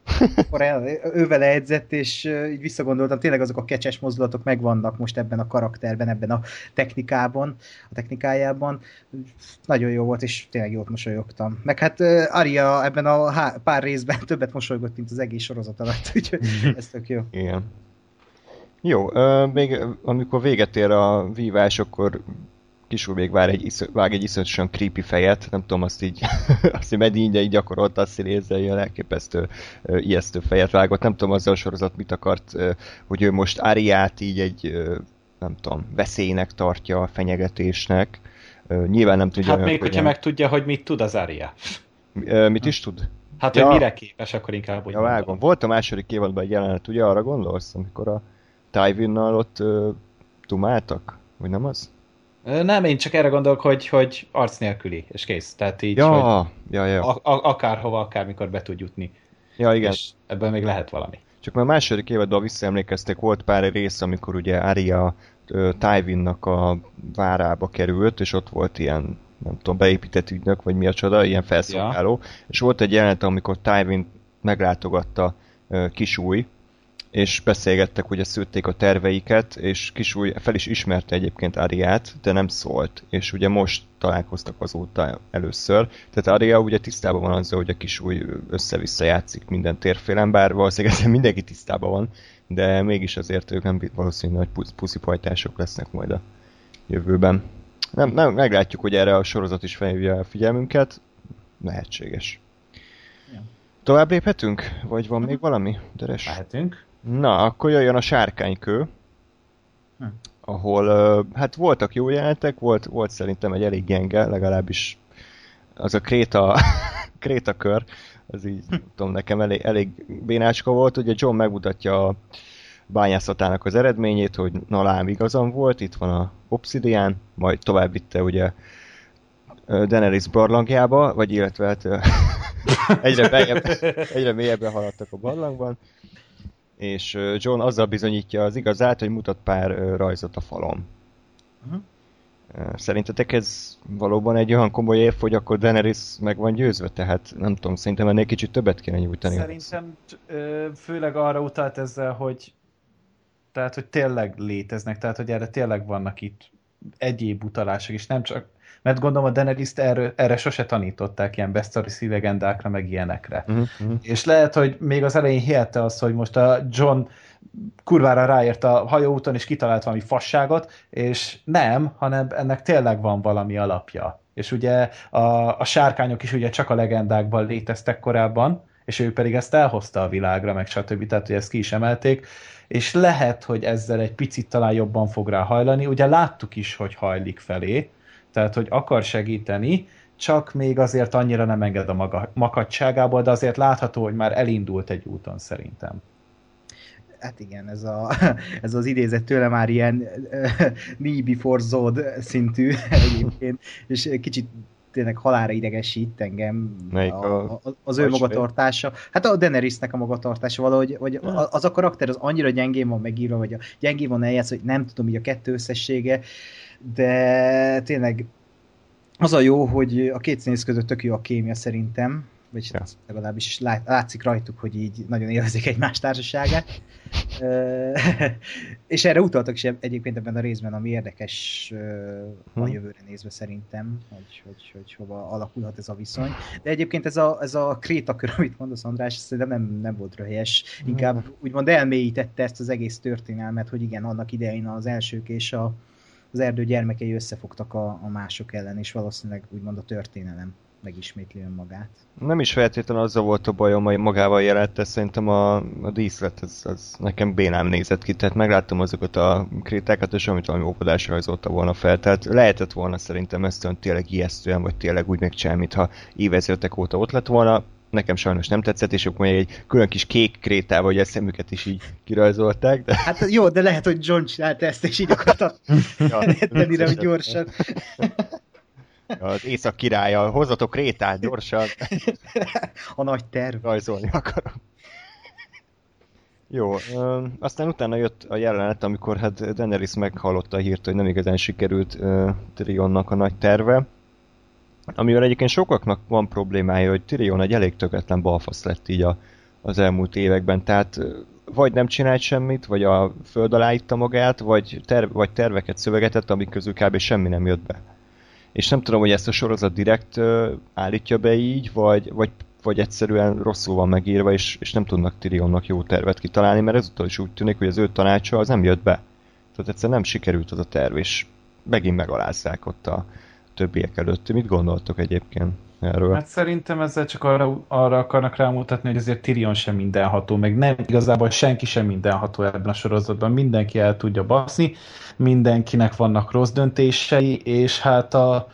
Speaker 3: Farel. Ővele edzett, és így visszagondoltam, tényleg azok a kecses mozdulatok megvannak most ebben a karakterben, ebben a technikában, a technikájában. Nagyon jó volt, és tényleg jót mosolyogtam. Meg hát Aria ebben a pár részben többet mosolygott, mint az egész sorozat alatt, úgyhogy ez tök jó.
Speaker 1: Igen. Jó, még amikor véget ér a vívás, akkor kisúr még vár egy, iszony, vág egy iszonyatosan creepy fejet, nem tudom, azt így, azt így meddig így gyakorolt, azt így ilyen elképesztő ijesztő fejet vágott. Nem tudom, azzal a sorozat mit akart, hogy ő most Ariát így egy, nem tudom, veszélynek tartja, a fenyegetésnek. Nyilván nem tudja...
Speaker 2: Hát még, hogyha meg tudja, hogy mit tud az Aria.
Speaker 1: Mit is tud?
Speaker 2: Hát, ja. hogy mire képes, akkor inkább úgy
Speaker 1: ja, vágom. Volt a második évadban egy jelenet, ugye arra gondolsz, amikor a Tywin-nal ott uh, tumáltak? Vagy nem az?
Speaker 2: Nem, én csak erre gondolok, hogy, hogy arc nélküli, és kész. Tehát így,
Speaker 1: ja,
Speaker 2: hogy
Speaker 1: ja, ja.
Speaker 2: A, a, akárhova, akármikor be tud jutni.
Speaker 1: Ja, igen.
Speaker 2: És ebből még lehet valami.
Speaker 1: Csak már a második évadban visszaemlékeztek, volt pár rész, amikor ugye Arya Tywinnak a várába került, és ott volt ilyen, nem tudom, beépített ügynök, vagy mi a csoda, ilyen felszolgáló. Ja. És volt egy jelenet, amikor Tywin meglátogatta Kisúj, és beszélgettek, ugye szőtték a terveiket, és Kisúly fel is ismerte egyébként Ariát, de nem szólt, és ugye most találkoztak azóta először. Tehát Aria ugye tisztában van azzal, hogy a Kisúly össze-vissza játszik minden térfélen, bár valószínűleg ezzel mindenki tisztában van, de mégis azért ők nem valószínű, hogy puszipajtások lesznek majd a jövőben. Nem, nem, meglátjuk, hogy erre a sorozat is felhívja a figyelmünket. Lehetséges. Ja. Tovább léphetünk? Vagy van még valami? Deres?
Speaker 2: Lehetünk.
Speaker 1: Na, akkor jöjjön a sárkánykő, hm. ahol hát voltak jó jelentek, volt, volt szerintem egy elég gyenge, legalábbis az a kréta, kréta kör, az így, hm. tudom, nekem elég, elég bénácska volt, ugye John megmutatja a bányászatának az eredményét, hogy na lám igazam volt, itt van a obszidián, majd tovább vitte ugye Daenerys barlangjába, vagy illetve hát egyre, bejebb, egyre mélyebbre haladtak a barlangban, és John azzal bizonyítja az igazát, hogy mutat pár rajzot a falon. Uh-huh. Szerintetek ez valóban egy olyan komoly érv, hogy akkor Daenerys meg van győzve? Tehát nem tudom, szerintem ennél kicsit többet kéne nyújtani.
Speaker 2: Szerintem főleg arra utalt ezzel, hogy tehát, hogy tényleg léteznek, tehát, hogy erre tényleg vannak itt egyéb utalások, és nem csak mert gondolom a Daenerys-t erre, erre sose tanították ilyen Westerosi legendákra, meg ilyenekre. Uh-huh. És lehet, hogy még az elején hiette az, hogy most a John kurvára ráért a hajóúton, és kitalált valami fasságot, és nem, hanem ennek tényleg van valami alapja. És ugye a, a sárkányok is ugye csak a legendákban léteztek korábban, és ő pedig ezt elhozta a világra, meg stb. Tehát, hogy ezt ki is emelték, és lehet, hogy ezzel egy picit talán jobban fog rá hajlani. Ugye láttuk is, hogy hajlik felé, tehát hogy akar segíteni, csak még azért annyira nem enged a maga, makadságából, de azért látható, hogy már elindult egy úton szerintem.
Speaker 3: Hát igen, ez, a, ez az idézet tőle már ilyen me before Zod szintű egyébként, és kicsit tényleg halára idegesít engem
Speaker 1: Melyik a,
Speaker 3: a, az ő magatartása. Hát a Daenerysnek a magatartása valahogy, hogy az a karakter az annyira gyengén van megírva, vagy a gyengén van eljátsz, hogy nem tudom, így a kettő összessége, de tényleg az a jó, hogy a két színész között tök jó a kémia szerintem, vagy ja. legalábbis lát, látszik rajtuk, hogy így nagyon élvezik egymás társaságát. és erre utaltak is egyébként ebben a részben, ami érdekes a hm. jövőre nézve szerintem, hogy, hogy, hogy hova alakulhat ez a viszony. De egyébként ez a, ez a krétakör, amit mondasz András, szerintem nem, nem volt röhelyes. Inkább úgymond elmélyítette ezt az egész történelmet, hogy igen, annak idején az elsők és a, az erdő gyermekei összefogtak a, a mások ellen, és valószínűleg úgymond a történelem megismétli önmagát.
Speaker 1: Nem is feltétlenül azzal volt a bajom, hogy magával jelente, szerintem a, a díszlet, az, az nekem bénám nézett ki, tehát megláttam azokat a kritákat, és amit valami óvodás rajzolta volna fel, tehát lehetett volna szerintem ezt olyan tényleg ijesztően, vagy tényleg úgy megcsinálni, mintha évezredek óta ott lett volna, nekem sajnos nem tetszett, és akkor egy külön kis kék krétával, hogy a szemüket is így kirajzolták. De...
Speaker 3: Hát jó, de lehet, hogy John csinálta ezt, és így akarta ja, tenni rá, gyorsan.
Speaker 1: Az észak királya, hozatok krétát gyorsan.
Speaker 3: A nagy terv.
Speaker 1: Rajzolni akarom. Jó, ö, aztán utána jött a jelenet, amikor hát Daenerys meghallotta a hírt, hogy nem igazán sikerült ö, Tyrionnak a nagy terve, amivel egyébként sokaknak van problémája, hogy Tyrion egy elég tökéletlen balfasz lett így a, az elmúlt években, tehát vagy nem csinált semmit, vagy a föld alá itta magát, vagy, terv, vagy terveket szövegetett, amik közül kb. semmi nem jött be. És nem tudom, hogy ezt a sorozat direkt állítja be így, vagy, vagy vagy egyszerűen rosszul van megírva, és, és nem tudnak Tyrionnak jó tervet kitalálni, mert ezúttal is úgy tűnik, hogy az ő tanácsa az nem jött be. Tehát egyszerűen nem sikerült az a terv, és megint megalázzák ott a többiek előtt. Mit gondoltok egyébként erről?
Speaker 2: Hát szerintem ezzel csak arra, arra akarnak rámutatni, hogy azért Tyrion sem mindenható, meg nem igazából senki sem mindenható ebben a sorozatban. Mindenki el tudja baszni, mindenkinek vannak rossz döntései, és hát a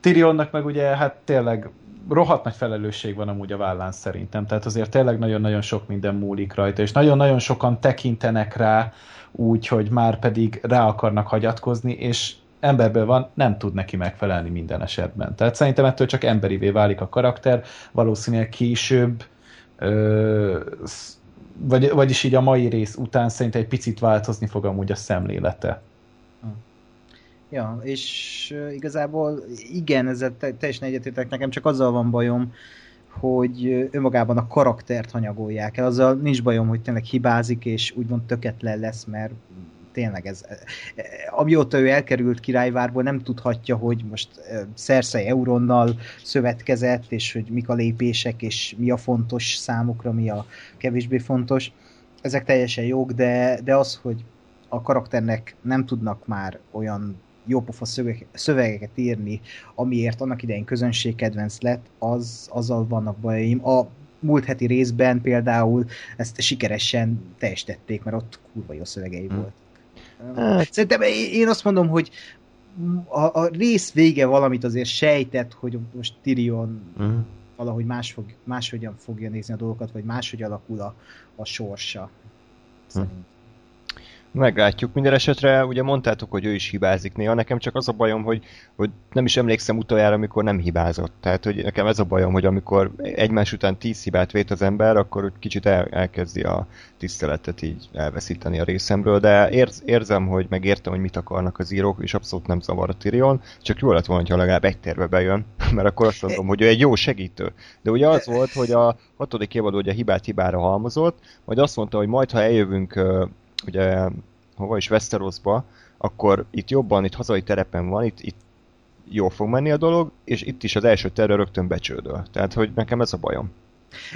Speaker 2: Tyrionnak meg ugye hát tényleg rohadt nagy felelősség van amúgy a vállán szerintem, tehát azért tényleg nagyon-nagyon sok minden múlik rajta, és nagyon-nagyon sokan tekintenek rá úgy, hogy már pedig rá akarnak hagyatkozni, és emberből van, nem tud neki megfelelni minden esetben. Tehát szerintem ettől csak emberivé válik a karakter, valószínűleg később, ö, vagy, vagyis így a mai rész után szerintem egy picit változni fog amúgy a szemlélete.
Speaker 3: Ja, és igazából igen, ezzel te, teljesen egyetétek, nekem csak azzal van bajom, hogy önmagában a karaktert hanyagolják el. Azzal nincs bajom, hogy tényleg hibázik, és úgymond töketlen lesz, mert tényleg ez, amióta ő elkerült királyvárból, nem tudhatja, hogy most Cersei Euronnal szövetkezett, és hogy mik a lépések, és mi a fontos számukra, mi a kevésbé fontos. Ezek teljesen jók, de, de az, hogy a karakternek nem tudnak már olyan jópofa szövegeket írni, amiért annak idején közönségkedvenc lett, az, azzal vannak bajaim. A múlt heti részben például ezt sikeresen teljesítették, mert ott kurva jó szövegei hmm. volt. Hát. Szerintem én azt mondom, hogy a, a rész vége valamit azért sejtett, hogy most Tyrion uh-huh. valahogy más fog, máshogyan fogja nézni a dolgokat, vagy máshogy alakul a, a sorsa. Szerintem.
Speaker 1: Meglátjuk. Minden esetre ugye mondtátok, hogy ő is hibázik néha. Nekem csak az a bajom, hogy, hogy nem is emlékszem utoljára, amikor nem hibázott. Tehát, hogy nekem ez a bajom, hogy amikor egymás után tíz hibát vét az ember, akkor kicsit el, elkezdi a tiszteletet így elveszíteni a részemről, de érz, érzem, hogy megértem, hogy mit akarnak az írók, és abszolút nem zavar a Tyrion, csak jó lett volna, ha legalább egy terve bejön, mert akkor azt mondom, hogy ő egy jó segítő. De ugye az volt, hogy a hatodik évadó ugye hibát hibára halmozott, majd azt mondta, hogy majd ha eljövünk ugye hova is Westerosba, akkor itt jobban, itt hazai terepen van, itt, itt jól fog menni a dolog, és itt is az első terve rögtön becsődöl. Tehát, hogy nekem ez a bajom.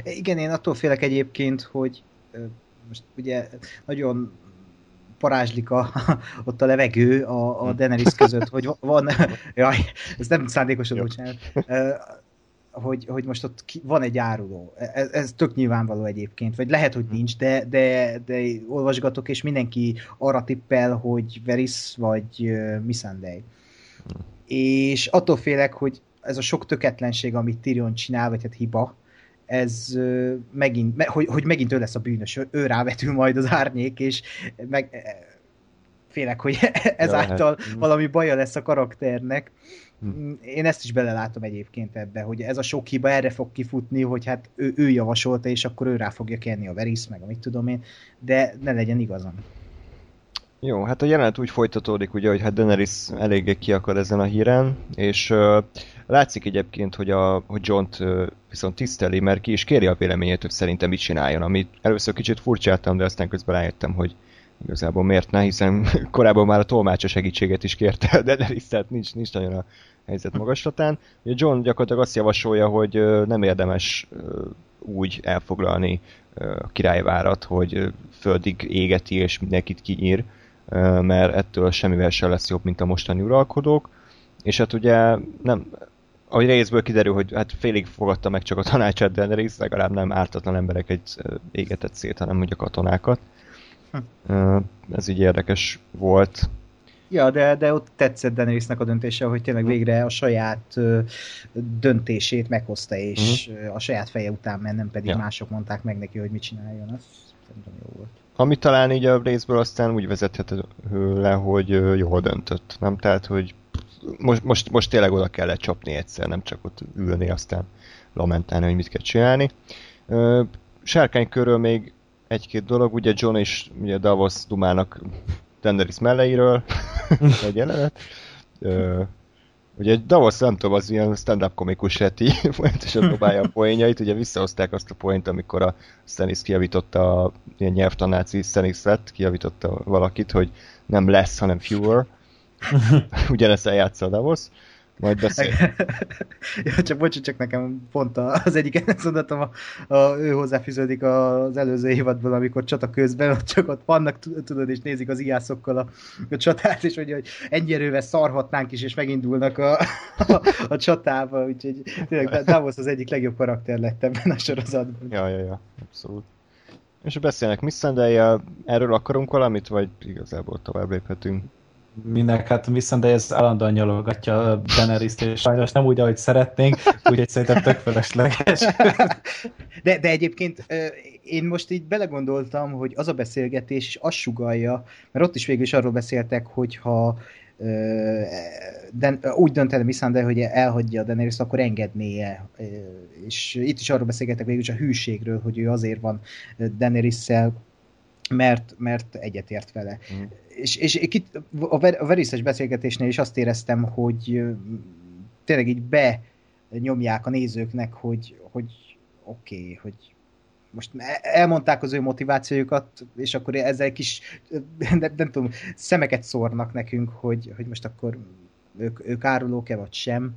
Speaker 3: Igen, én attól félek egyébként, hogy most ugye nagyon parázslik a, ott a levegő a, a Daenerys között, hogy van, jaj, ez nem szándékosan, bocsánat, hogy, hogy most ott ki, van egy áruló. Ez, ez tök nyilvánvaló egyébként, vagy lehet, hogy nincs, de, de, de olvasgatok, és mindenki arra tippel, hogy Veris vagy uh, Missandei. És attól félek, hogy ez a sok töketlenség, amit Tyrion csinál, vagy hát hiba, ez uh, megint, me, hogy, hogy megint ő lesz a bűnös, ő, ő rávetül majd az árnyék, és meg félek, hogy ezáltal ja, valami baja lesz a karakternek. Hm. Én ezt is belelátom egyébként ebbe, hogy ez a sok hiba erre fog kifutni, hogy hát ő, ő javasolta, és akkor ő rá fogja kenni a Veris, meg amit tudom én, de ne legyen igazam.
Speaker 1: Jó, hát a jelenet úgy folytatódik, ugye, hogy hát Daenerys eléggé kiakad ezen a híren, és uh, látszik egyébként, hogy, a, hogy john uh, viszont tiszteli, mert ki is kéri a véleményét, hogy szerintem mit csináljon, amit először kicsit furcsáltam, de aztán közben rájöttem, hogy igazából miért ne, hiszen korábban már a tolmácsa segítséget is kérte, de tehát nincs, nincs nagyon a helyzet magaslatán. Ugye John gyakorlatilag azt javasolja, hogy nem érdemes úgy elfoglalni a királyvárat, hogy földig égeti és mindenkit kinyír, mert ettől semmivel sem lesz jobb, mint a mostani uralkodók. És hát ugye nem, ahogy részből kiderül, hogy hát félig fogadta meg csak a tanácsát Daenerys, legalább nem ártatlan emberek egy égetett szét, hanem ugye katonákat. Hm. Ez így érdekes volt.
Speaker 3: Ja, de, de ott tetszett Daenerysnek a döntése, hogy tényleg hm. végre a saját ö, döntését meghozta, és uh-huh. a saját feje után ment, nem pedig ja. mások mondták meg neki, hogy mit csináljon. Az szerintem jó volt.
Speaker 1: Ami talán így a részből aztán úgy vezethető le, hogy jól döntött, nem? Tehát, hogy most, most, most tényleg oda kellett csapni egyszer, nem csak ott ülni, aztán lamentálni, hogy mit kell csinálni. Sárkány körül még egy-két dolog, ugye John és ugye Davos dumának Daenerys melleiről, egy jelenet. Ö, ugye Davos, nem tudom, az ilyen stand-up komikus heti, folyamatosan dobálja a poénjait, ugye visszahozták azt a poént, amikor a Stannis kiavította, a ilyen nyelvtanáci Stannis lett, kiavította valakit, hogy nem lesz, hanem fewer. Ugyanezt eljátsza a Davos. Majd beszél.
Speaker 3: ja, csak bocs, csak nekem pont az egyik mondatom, a, a, ő hozzáfűződik az előző évadból, amikor csata közben, ott csak ott vannak, tudod, és nézik az iászokkal a, a csatát, és hogy, hogy ennyi erővel szarhatnánk is, és megindulnak a, a, a csatába, úgyhogy tényleg Davos az egyik legjobb karakter lett ebben a sorozatban.
Speaker 1: Ja, ja, ja, abszolút. És beszélnek Missandei, erről akarunk valamit, vagy igazából tovább léphetünk?
Speaker 2: Minek, hát Missandei ez állandóan nyalogatja daenerys és sajnos nem úgy, ahogy szeretnénk, úgyhogy szerintem tök felesleges.
Speaker 3: De, de egyébként én most így belegondoltam, hogy az a beszélgetés azt sugalja, mert ott is végül is arról beszéltek, hogyha de úgy döntene Missandei, hogy elhagyja a Daenerys, akkor engednie. És itt is arról beszélgetek végül is a hűségről, hogy ő azért van daenerys mert, mert egyetért vele. Mm. És, és itt a, ver, a Veriszes beszélgetésnél is azt éreztem, hogy tényleg így benyomják a nézőknek, hogy, hogy oké, okay, hogy most elmondták az ő motivációjukat, és akkor ezzel kis, nem, nem tudom, szemeket szórnak nekünk, hogy, hogy most akkor ők, ők árulók-e vagy sem.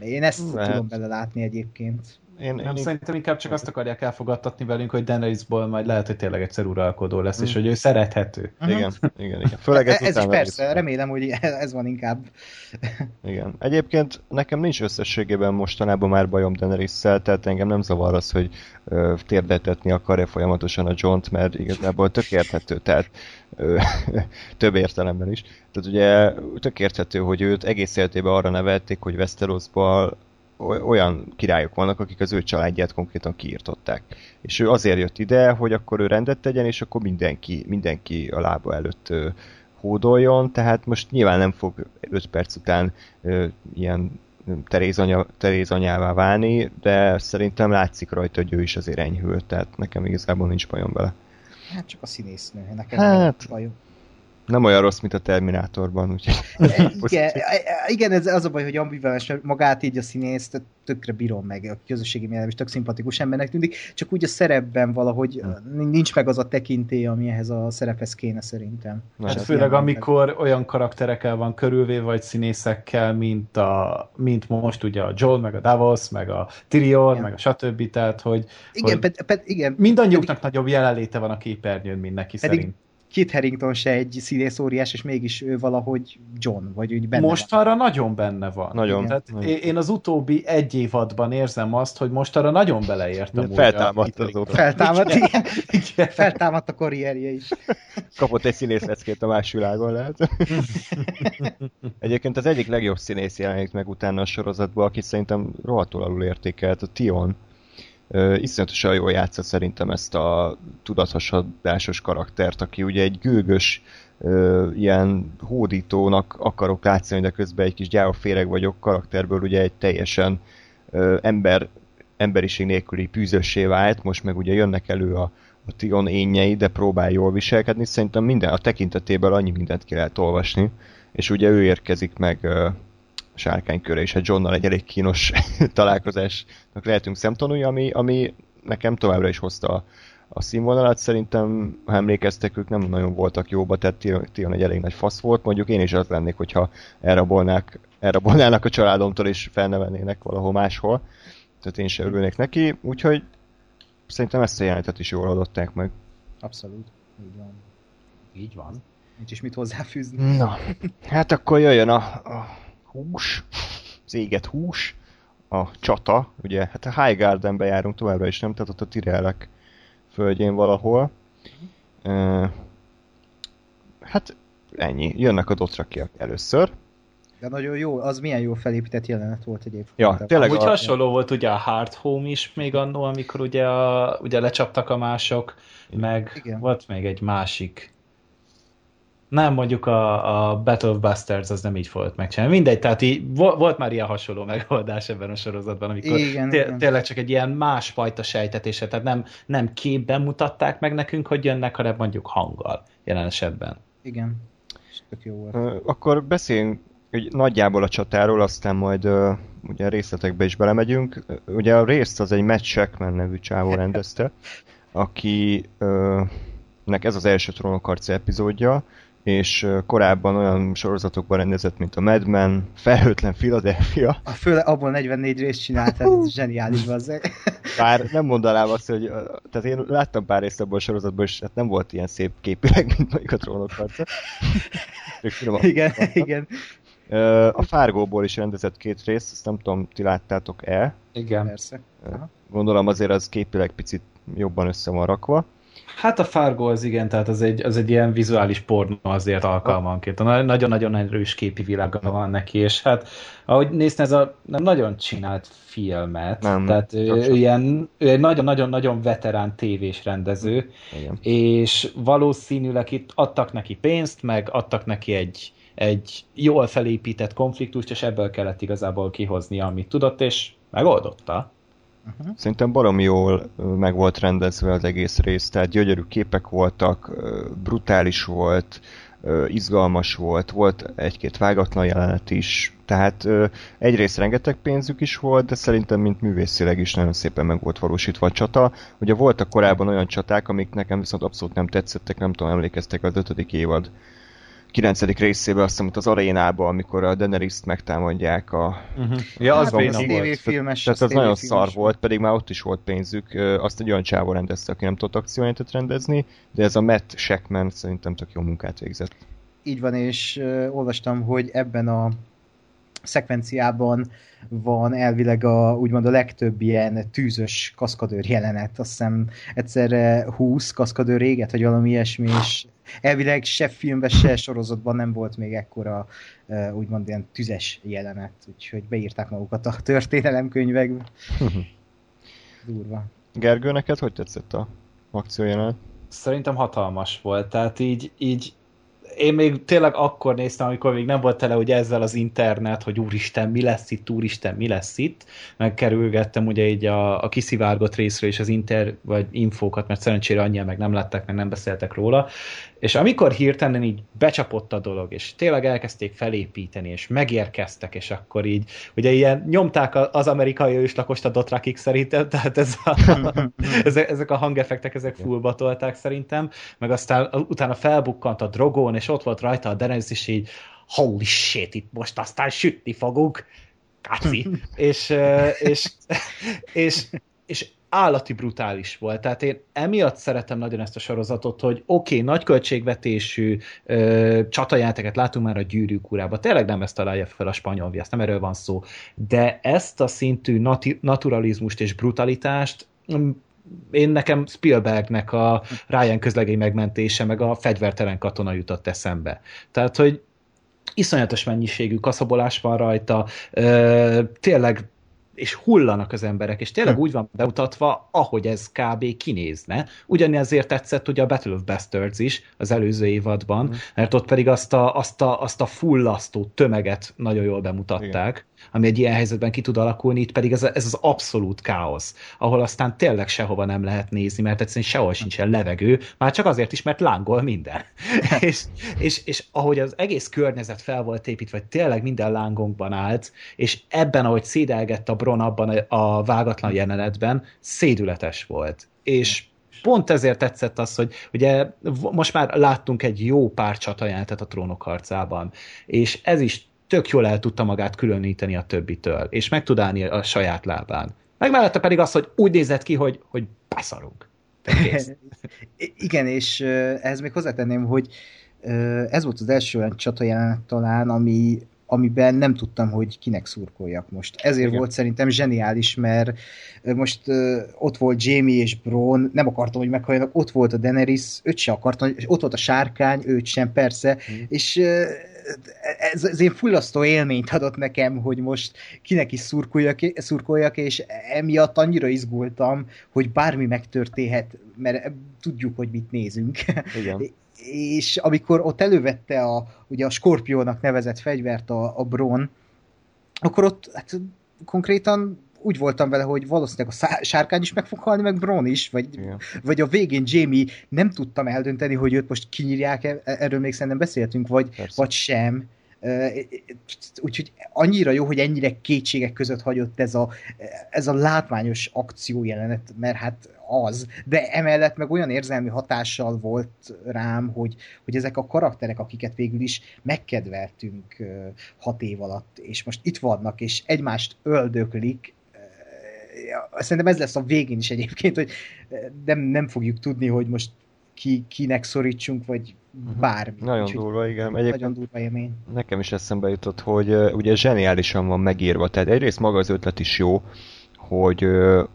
Speaker 3: Én ezt Lehet. tudom bele látni egyébként.
Speaker 2: Én, nem, én szerintem inkább csak azt akarják elfogadtatni velünk, hogy Daenerysból majd lehet, hogy tényleg egyszer uralkodó lesz, mm. és hogy ő szerethető.
Speaker 1: Uh-huh. Igen, igen, igen. Főleg
Speaker 3: ez, ez is persze, is. remélem, hogy ez van inkább.
Speaker 1: Igen. Egyébként nekem nincs összességében mostanában már bajom daenerys tehát engem nem zavar az, hogy ö, térdetetni akarja folyamatosan a john mert igazából tök érthető, tehát ö, több értelemben is. Tehát ugye tök érthető, hogy őt egész életében arra nevelték, hogy Westerosból olyan királyok vannak, akik az ő családját konkrétan kiirtották. És ő azért jött ide, hogy akkor ő rendet tegyen, és akkor mindenki, mindenki a lába előtt hódoljon, tehát most nyilván nem fog 5 perc után ö, ilyen Teréz, anyává válni, de szerintem látszik rajta, hogy ő is azért enyhült, tehát nekem igazából nincs bajom vele.
Speaker 3: Hát csak a színésznő, nekem hát, bajom
Speaker 1: nem olyan rossz, mint a Terminátorban, úgyhogy...
Speaker 3: igen, igen, ez az a baj, hogy ambivalens magát így a színész, tökre bírom meg, a közösségi mélyelem is tök szimpatikus embernek tűnik, csak úgy a szerepben valahogy hmm. nincs meg az a tekintély, ami ehhez a szerephez kéne szerintem.
Speaker 2: Na, hát főleg amikor meg. olyan karakterekkel van körülvéve, vagy színészekkel, mint, a, mint most ugye a Joel, meg a Davos, meg a Tyrion, igen. meg a stb. Tehát, hogy,
Speaker 3: igen,
Speaker 2: hogy
Speaker 3: ped, ped, igen.
Speaker 2: mindannyiuknak pedig, nagyobb jelenléte van a képernyőn, mint neki pedig, szerint
Speaker 3: Kit Harington se egy színész óriás, és mégis ő valahogy John, vagy úgy benne
Speaker 2: Mostanra van. nagyon benne van.
Speaker 1: Nagyon.
Speaker 2: Tehát nagyon. Én az utóbbi egy évadban érzem azt, hogy mostanra nagyon beleértem.
Speaker 1: Feltámadt
Speaker 3: azóta. Feltámadt, igen. igen. Feltámadt a karrierje is.
Speaker 1: Kapott egy színész leckét a más világon, lehet. Egyébként az egyik legjobb színész jelenik meg utána a sorozatban, akit szerintem rohadtul alul értékelt, a Tion iszonyatosan jól játsza szerintem ezt a tudathasadásos karaktert, aki ugye egy gőgös, uh, ilyen hódítónak akarok látszani, de közben egy kis gyároféreg vagyok karakterből ugye egy teljesen uh, ember, emberiség nélküli pűzössé vált, most meg ugye jönnek elő a, a Tion énjei, de próbál jól viselkedni, szerintem minden a tekintetéből annyi mindent ki lehet olvasni, és ugye ő érkezik meg sárkányköre, és a Johnnal egy elég kínos találkozásnak lehetünk szemtanúi, ami, ami nekem továbbra is hozta a, a színvonalat. Szerintem, ha emlékeztek, ők nem nagyon voltak jóba, tehát Tion egy elég nagy fasz volt. Mondjuk én is az lennék, hogyha elrabolnák, elrabolnának a családomtól, és felnevelnének valahol máshol. Tehát én sem örülnék neki, úgyhogy szerintem ezt a jelenetet is jól adották meg.
Speaker 3: Abszolút, így van.
Speaker 2: Így van.
Speaker 3: Nincs is mit hozzáfűzni.
Speaker 1: Na, hát akkor jöjjön a, a hús, az éget hús, a csata, ugye, hát a High Gardenbe járunk továbbra is, nem? Tehát ott a Tirelek földjén valahol. Uh, hát ennyi. Jönnek a dotrakiak először.
Speaker 3: De nagyon jó, az milyen jó felépített jelenet volt egyébként.
Speaker 1: Ja, tényleg.
Speaker 2: Úgy a... hasonló volt ugye a Hard Home is még annó, amikor ugye, a, ugye lecsaptak a mások, meg Igen. volt még egy másik nem, mondjuk a, a Battle of Bastards az nem így volt megcsinálni. Mindegy, tehát így, volt már ilyen hasonló megoldás ebben a sorozatban, amikor igen, té- igen. tényleg csak egy ilyen másfajta sejtetése, tehát nem, nem képben mutatták meg nekünk, hogy jönnek, hanem mondjuk hanggal jelen esetben.
Speaker 3: Igen, tök jó volt.
Speaker 1: Akkor beszéljünk hogy nagyjából a csatáról, aztán majd uh, ugye részletekbe is belemegyünk. Ugye a részt az egy Matt Shackman nevű csávó rendezte, aki uh, nek ez az első trónokharc epizódja, és korábban olyan sorozatokban rendezett, mint a Mad Men, Felhőtlen Philadelphia.
Speaker 3: A főle abból 44 részt csinált, ez zseniális bazzeg.
Speaker 1: Bár nem mondanám azt, hogy tehát én láttam pár részt abból a sorozatból, és hát nem volt ilyen szép képileg, mint mondjuk a trónok harca.
Speaker 3: igen, igen.
Speaker 1: A Fárgóból is rendezett két részt, ezt nem tudom, ti láttátok-e?
Speaker 2: Igen.
Speaker 3: Persze.
Speaker 1: Gondolom azért az képileg picit jobban össze van rakva.
Speaker 2: Hát a Fargo az igen, tehát az egy, az egy ilyen vizuális pornó azért alkalmanként. Nagyon-nagyon erős képi világa van neki, és hát ahogy néztem, ez a nem nagyon csinált filmet, nem, tehát ő, ő, ilyen, ő egy nagyon-nagyon-nagyon veterán tévés rendező, igen. és valószínűleg itt adtak neki pénzt, meg adtak neki egy, egy jól felépített konfliktust, és ebből kellett igazából kihozni, amit tudott, és megoldotta.
Speaker 1: Uh-huh. Szerintem baromi jól meg volt rendezve az egész rész, tehát gyönyörű képek voltak, brutális volt, izgalmas volt, volt egy-két vágatlan jelenet is, tehát egyrészt rengeteg pénzük is volt, de szerintem mint művészileg is nagyon szépen meg volt valósítva a csata. Ugye voltak korábban olyan csaták, amik nekem viszont abszolút nem tetszettek, nem tudom, emlékeztek az ötödik évad 9. részében, azt hiszem, az arénába, amikor a Daenerys-t megtámadják a...
Speaker 2: Uh-huh. Ja, az,
Speaker 3: béna volt. Filmes,
Speaker 1: Tehát az nagyon szar volt, pedig már ott is volt pénzük. Azt egy olyan csávó rendezte, aki nem tudott akciójelentet rendezni, de ez a Matt Shackman szerintem tök jó munkát végzett.
Speaker 3: Így van, és uh, olvastam, hogy ebben a szekvenciában van elvileg a, úgymond a legtöbb ilyen tűzös kaszkadőr jelenet. Azt hiszem egyszerre 20 kaszkadőr éget, vagy valami ilyesmi, és elvileg se filmben, se sorozatban nem volt még ekkora úgymond ilyen tüzes jelenet, úgyhogy beírták magukat a történelemkönyvekbe. Durva.
Speaker 1: Gergő, neked hogy tetszett a akciójelenet?
Speaker 2: Szerintem hatalmas volt, tehát így, így én még tényleg akkor néztem, amikor még nem volt tele hogy ezzel az internet, hogy úristen, mi lesz itt, úristen, mi lesz itt. Megkerülgettem ugye így a, a kiszivárgott részről és az inter, vagy infókat, mert szerencsére annyian meg nem lettek, meg nem beszéltek róla, és amikor hirtelen így becsapott a dolog, és tényleg elkezdték felépíteni, és megérkeztek, és akkor így, ugye ilyen nyomták az amerikai őslakost a Dotrakik szerintem, tehát ez a, ezek a hangeffektek, ezek fullbatolták szerintem, meg aztán utána felbukkant a drogón, és ott volt rajta a Daenerys, és így holy shit, itt most aztán sütni fogunk, káci, és, és, és, és állati brutális volt. Tehát én emiatt szeretem nagyon ezt a sorozatot, hogy oké, okay, nagy költségvetésű ö, csatajátéket látunk már a gyűrűk urába. Tényleg nem ezt találja fel a spanyol viasz, nem erről van szó. De ezt a szintű nati- naturalizmust és brutalitást mm, én nekem Spielbergnek a Ryan közlegény megmentése, meg a fegyvertelen katona jutott eszembe. Tehát, hogy iszonyatos mennyiségű kaszabolás van rajta, ö, tényleg és hullanak az emberek, és tényleg hm. úgy van bemutatva, ahogy ez kb. kinézne. Ugyanezért tetszett ugye a Battle of Bastards is az előző évadban, hm. mert ott pedig azt a, azt a, azt a fullasztó tömeget nagyon jól bemutatták. Igen ami egy ilyen helyzetben ki tud alakulni, itt pedig ez, ez az abszolút káosz, ahol aztán tényleg sehova nem lehet nézni, mert egyszerűen sehol sincsen levegő, már csak azért is, mert lángol minden. és, és, és ahogy az egész környezet fel volt építve, vagy tényleg minden lángokban állt, és ebben, ahogy szédelgett a Bron abban a, a vágatlan jelenetben, szédületes volt. És pont ezért tetszett az, hogy ugye most már láttunk egy jó pár csatajátet a trónok harcában, és ez is tök jól el tudta magát különíteni a többitől, és meg tud állni a saját lábán. Meg mellette pedig az, hogy úgy nézett ki, hogy, hogy beszarunk.
Speaker 3: Igen, és ehhez még hozzátenném, hogy ez volt az első olyan csata talán, ami, amiben nem tudtam, hogy kinek szurkoljak most. Ezért Igen. volt szerintem zseniális, mert most uh, ott volt Jamie és Bron, nem akartam, hogy meghalljanak, ott volt a Daenerys, őt sem akartam, ott volt a sárkány, őt sem, persze, mm. és uh, ez, ez én fullasztó élményt adott nekem, hogy most kinek is szurkoljak, szurkoljak, és emiatt annyira izgultam, hogy bármi megtörténhet, mert tudjuk, hogy mit nézünk. Igen. és amikor ott elővette a, ugye a Skorpiónak nevezett fegyvert a, a Bron, akkor ott hát, konkrétan úgy voltam vele, hogy valószínűleg a sárkány is meg fog halni, meg Bron is, vagy, Igen. vagy a végén Jamie nem tudtam eldönteni, hogy őt most kinyírják, -e, erről még szerintem beszéltünk, vagy, vagy sem. Úgyhogy annyira jó, hogy ennyire kétségek között hagyott ez a, ez a látványos akciójelenet, mert hát az, de emellett meg olyan érzelmi hatással volt rám, hogy, hogy ezek a karakterek, akiket végül is megkedveltünk hat év alatt, és most itt vannak, és egymást öldöklik, szerintem ez lesz a végén is egyébként, hogy nem, nem fogjuk tudni, hogy most ki, kinek szorítsunk, vagy mhm. bármi.
Speaker 1: Nagyon Úgy, durva, igen.
Speaker 3: Egyébként nagyon durva élmény.
Speaker 1: Nekem is eszembe jutott, hogy ugye zseniálisan van megírva. Tehát egyrészt maga az ötlet is jó, hogy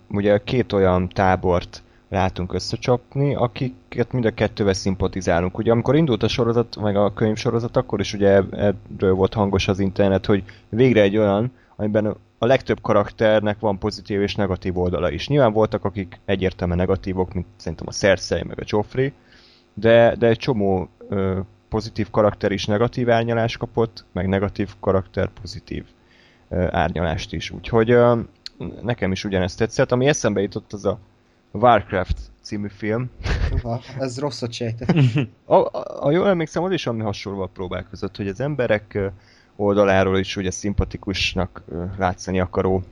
Speaker 1: ugye két olyan tábort látunk összecsapni, akiket mind a kettővel szimpatizálunk. Ugye amikor indult a sorozat, meg a könyvsorozat, akkor is ugye erről volt hangos az internet, hogy végre egy olyan, amiben a legtöbb karakternek van pozitív és negatív oldala is. Nyilván voltak, akik egyértelműen negatívok, mint szerintem a Cersei meg a Joffrey, de, de egy csomó ö, pozitív karakter is negatív árnyalást kapott, meg negatív karakter pozitív ö, árnyalást is. Úgyhogy ö, nekem is ugyanezt tetszett. Ami eszembe jutott, az a Warcraft című film.
Speaker 3: Ez rosszat sejtett.
Speaker 1: a, a, a jól emlékszem, az is ami hasonló a próbálkozott, hogy az emberek oldaláról is ugye szimpatikusnak látszani akaró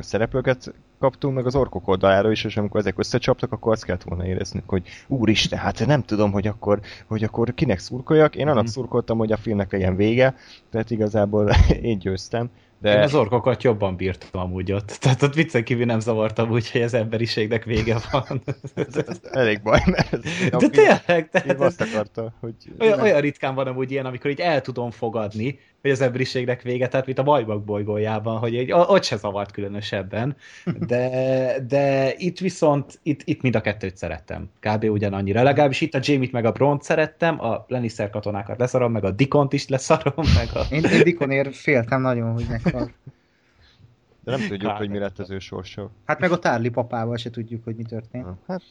Speaker 1: szereplőket kaptunk, meg az orkok oldaláról is, és amikor ezek összecsaptak, akkor azt kellett volna érezni, hogy úristen, hát nem tudom, hogy akkor, hogy akkor kinek szurkoljak. Én annak mm. szurkoltam, hogy a filmnek legyen vége, tehát igazából én győztem.
Speaker 2: De... Én az orkokat jobban bírtam amúgy ott. Tehát ott viccen kívül nem zavartam úgy, hogy az emberiségnek vége van.
Speaker 1: ez, ez elég baj, mert ez
Speaker 2: De tényleg, tehát
Speaker 1: azt akarta, hogy...
Speaker 2: Olyan, olyan ritkán van amúgy ilyen, amikor így el tudom fogadni, hogy az emberiségnek vége, tehát mint a bajbak bolygójában, hogy egy, ott se zavart különösebben, de, de itt viszont, itt, itt mind a kettőt szerettem. Kb. ugyanannyira. Legalábbis itt a Jamie-t meg a Bront szerettem, a Lannister katonákat leszarom, meg a Dikont is leszarom, meg a...
Speaker 3: Én, én Dikonért féltem nagyon, hogy meghal.
Speaker 1: De nem tudjuk, Kár hogy mi lett az ő sorsa.
Speaker 3: Hát meg a Tárli papával se tudjuk, hogy mi történt. Hát.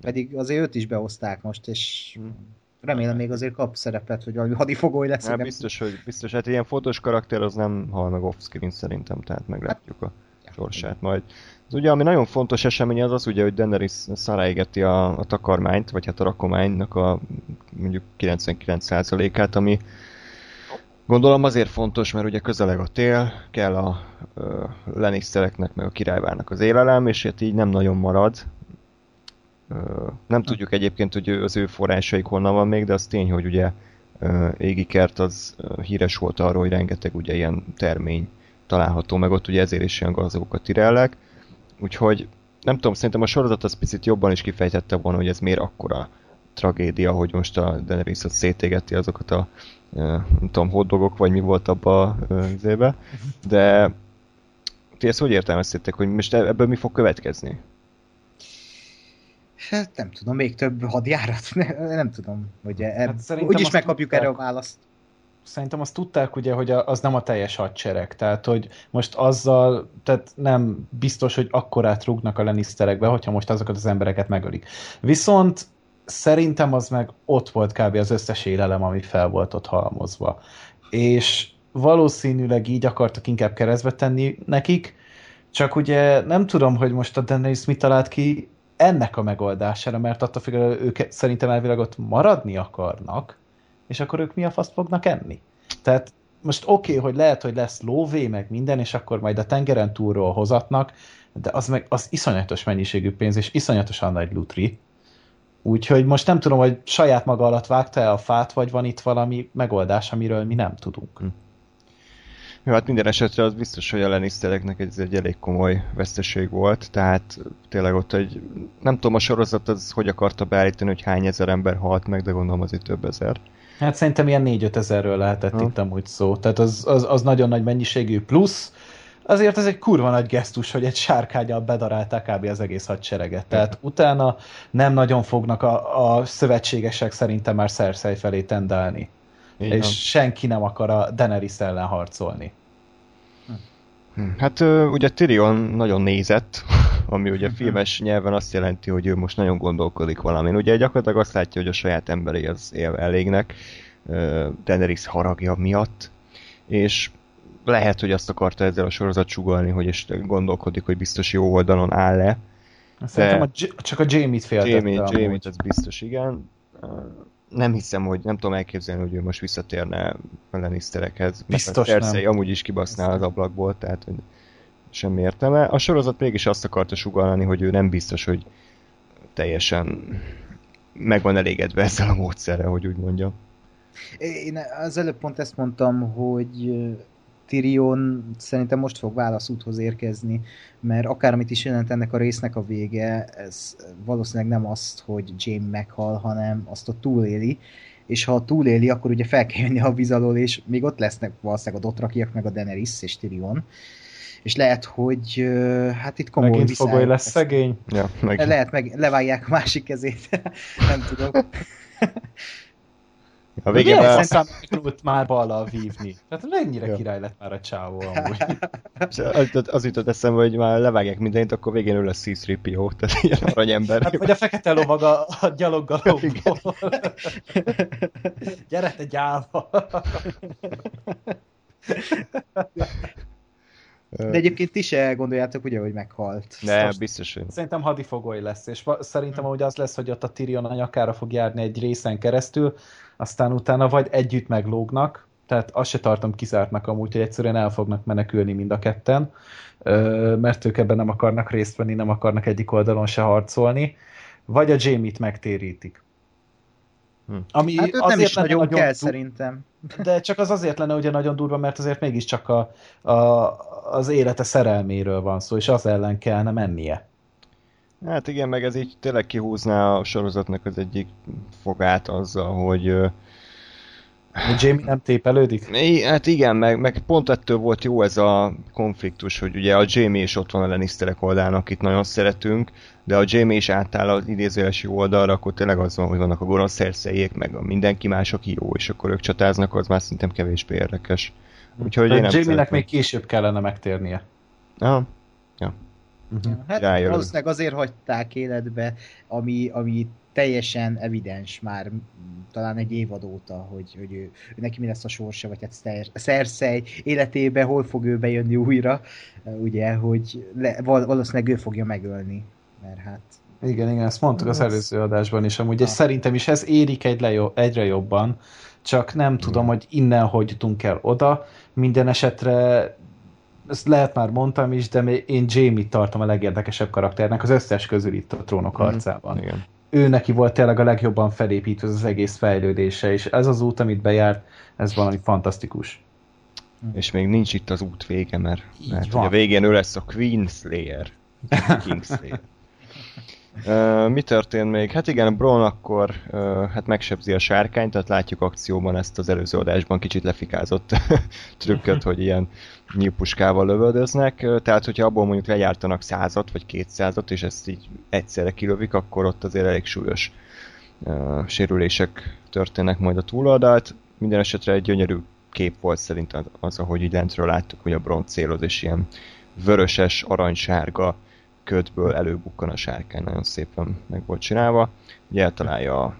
Speaker 3: Pedig azért őt is behozták most, és hmm remélem még azért kap szerepet, hogy valami hadifogoly lesz.
Speaker 1: Hát biztos, hogy biztos, hát ilyen fotós karakter az nem hal meg off-screen szerintem, tehát meglátjuk a sorsát majd. Az ugye, ami nagyon fontos esemény az az ugye, hogy Daenerys szaráigeti a, a takarmányt, vagy hát a rakománynak a mondjuk 99%-át, ami gondolom azért fontos, mert ugye közeleg a tél, kell a, a Lannistereknek, meg a királyvának az élelem, és hát így nem nagyon marad, nem tudjuk egyébként, hogy az ő forrásaik honnan van még, de az tény, hogy ugye Égi Kert az híres volt arról, hogy rengeteg ugye ilyen termény található meg ott, ugye ezért is ilyen gazdagok tirellek. Úgyhogy nem tudom, szerintem a sorozat az picit jobban is kifejtette volna, hogy ez miért akkora tragédia, hogy most a Daenerys ott szétégeti azokat a nem tudom, hoddogok, vagy mi volt abba az éve. De ti ezt hogy értelmeztétek, hogy most ebből mi fog következni?
Speaker 3: Hát nem tudom, még több hadjárat? Ne, nem tudom, hogy e, hát úgyis megkapjuk tudták, erre a választ.
Speaker 2: Szerintem azt tudták ugye, hogy az nem a teljes hadsereg, tehát hogy most azzal, tehát nem biztos, hogy akkorát rúgnak a Lannisterekbe, hogyha most azokat az embereket megölik. Viszont szerintem az meg ott volt kb. az összes élelem, ami fel volt ott halmozva. És valószínűleg így akartak inkább keresztbe tenni nekik, csak ugye nem tudom, hogy most a Daenerys mit talált ki, ennek a megoldására, mert attól függően ők szerintem elvileg ott maradni akarnak, és akkor ők mi a faszt fognak enni? Tehát most oké, okay, hogy lehet, hogy lesz lóvé, meg minden, és akkor majd a tengeren túlról hozatnak, de az meg az iszonyatos mennyiségű pénz, és iszonyatosan nagy lutri. Úgyhogy most nem tudom, hogy saját maga alatt vágta-e a fát, vagy van itt valami megoldás, amiről mi nem tudunk. Hm.
Speaker 1: Jó, hát minden esetre az biztos, hogy a Lannistereknek ez egy elég komoly veszteség volt, tehát tényleg ott egy, nem tudom a sorozat az hogy akarta beállítani, hogy hány ezer ember halt meg, de gondolom azért több ezer.
Speaker 2: Hát szerintem ilyen 4-5 ezerről lehetett ha. itt amúgy szó, tehát az, az, az nagyon nagy mennyiségű plusz, azért ez egy kurva nagy gesztus, hogy egy sárkányal bedarálták kb. az egész hadsereget. Tehát utána nem nagyon fognak a, a szövetségesek szerintem már Cersei felé tendálni. Így és senki nem akar a Daenerys ellen harcolni.
Speaker 1: Hm. Hát ugye Tyrion nagyon nézett, ami ugye filmes nyelven azt jelenti, hogy ő most nagyon gondolkodik valamin. Ugye gyakorlatilag azt látja, hogy a saját emberi az él elégnek, Daenerys haragja miatt, és lehet, hogy azt akarta ezzel a sorozat sugalni, hogy és gondolkodik, hogy biztos jó oldalon áll-e.
Speaker 2: Szerintem a, csak a Jamie-t féltette.
Speaker 1: Jamie, Jamie-t, ez biztos, igen nem hiszem, hogy nem tudom elképzelni, hogy ő most visszatérne a Lannisterekhez.
Speaker 2: Biztos
Speaker 1: Cersei amúgy is kibaszná az ablakból, tehát hogy semmi értelme. A sorozat mégis azt akarta sugalni, hogy ő nem biztos, hogy teljesen meg van elégedve ezzel a módszerrel, hogy úgy mondjam.
Speaker 3: Én az előbb pont ezt mondtam, hogy Tyrion szerintem most fog válaszúthoz érkezni, mert akármit is jelent ennek a résznek a vége, ez valószínűleg nem azt, hogy Jaime meghal, hanem azt a túléli, és ha túléli, akkor ugye fel kell jönni a víz alól, és még ott lesznek valószínűleg a Dotrakiak, meg a Daenerys és Tyrion, és lehet, hogy hát itt komoly
Speaker 2: Megint fogoly lesz szegény.
Speaker 1: Ja, meg...
Speaker 3: Lehet, meg levágják a másik kezét, nem tudom.
Speaker 2: A végén már... Szerintem már ballal vívni. Tehát mennyire ja. király lett már a csávó amúgy.
Speaker 1: az, az jutott eszembe, hogy már levágják mindent, akkor végén ő lesz C-3PO, tehát ilyen aranyember.
Speaker 2: Hát, vagy a fekete lovag a, a gyaloggalomból. Gyere te gyáva!
Speaker 3: De egyébként ti se gondoljátok ugye, hogy meghalt.
Speaker 1: Ne, Most biztos, hogy...
Speaker 2: Szerintem hadifogoly lesz, és szerintem hogy az lesz, hogy ott a Tyrion a nyakára fog járni egy részen keresztül, aztán utána vagy együtt meglógnak, tehát azt se tartom kizártnak amúgy, hogy egyszerűen el fognak menekülni mind a ketten, mert ők ebben nem akarnak részt venni, nem akarnak egyik oldalon se harcolni, vagy a Jamie-t megtérítik.
Speaker 3: Hm. Ami hát azért nem is nagyon, nagyon kell, szerintem.
Speaker 2: De csak az azért lenne ugye nagyon durva, mert azért mégiscsak a, a, az élete szerelméről van szó, és az ellen kellene mennie.
Speaker 1: Hát igen, meg ez így tényleg kihúzná a sorozatnak az egyik fogát azzal, hogy
Speaker 2: hogy Jamie nem tépelődik?
Speaker 1: Hát igen, meg, meg pont ettől volt jó ez a konfliktus, hogy ugye a Jamie is ott van a Lannisterek oldalán, akit nagyon szeretünk, de a Jamie is átáll az idézőjelesi oldalra, akkor tényleg az van, hogy vannak a gonosz szerszeiek, meg a mindenki más, aki jó, és akkor ők csatáznak, az már szerintem kevésbé érdekes.
Speaker 2: Úgyhogy én nem Jamie-nek még később kellene megtérnie.
Speaker 1: Aha. Ja.
Speaker 3: Uh-huh. Hát Rájön. valószínűleg azért hagyták életbe, ami, ami teljesen evidens már talán egy évad óta, hogy, hogy ő, ő neki mi lesz a sorsa, vagy hát Cersei életébe hol fog ő bejönni újra, ugye, hogy le, valószínűleg ő fogja megölni, mert hát
Speaker 2: igen, igen, ezt mondtuk az előző adásban is, amúgy, és szerintem is ez érik egy lejo- egyre jobban, csak nem tudom, hogy innen hogy jutunk el oda. Minden esetre ezt lehet már mondtam is, de én Jamie-t tartom a legérdekesebb karakternek az összes közül itt a trónok mhm. harcában. Igen. Ő neki volt tényleg a legjobban felépítve az egész fejlődése, és ez az út, amit bejárt, ez valami fantasztikus.
Speaker 1: És még nincs itt az út vége, mert, mert a végén ő lesz a Queen Slayer. Uh, mi történt még? Hát igen, Bron akkor uh, hát megsebzi a sárkányt, tehát látjuk akcióban ezt az előző adásban kicsit lefikázott trükköt, hogy ilyen nyílpuskával lövöldöznek, tehát hogyha abból mondjuk lejártanak százat vagy kétszázat, és ezt így egyszerre kilövik, akkor ott azért elég súlyos uh, sérülések történnek majd a túloldalt. Minden esetre egy gyönyörű kép volt szerint az, ahogy így lentről láttuk, hogy a Bron céloz, és ilyen vöröses, aranysárga ködből előbukkan a sárkány, nagyon szépen meg volt csinálva. Ugye eltalálja a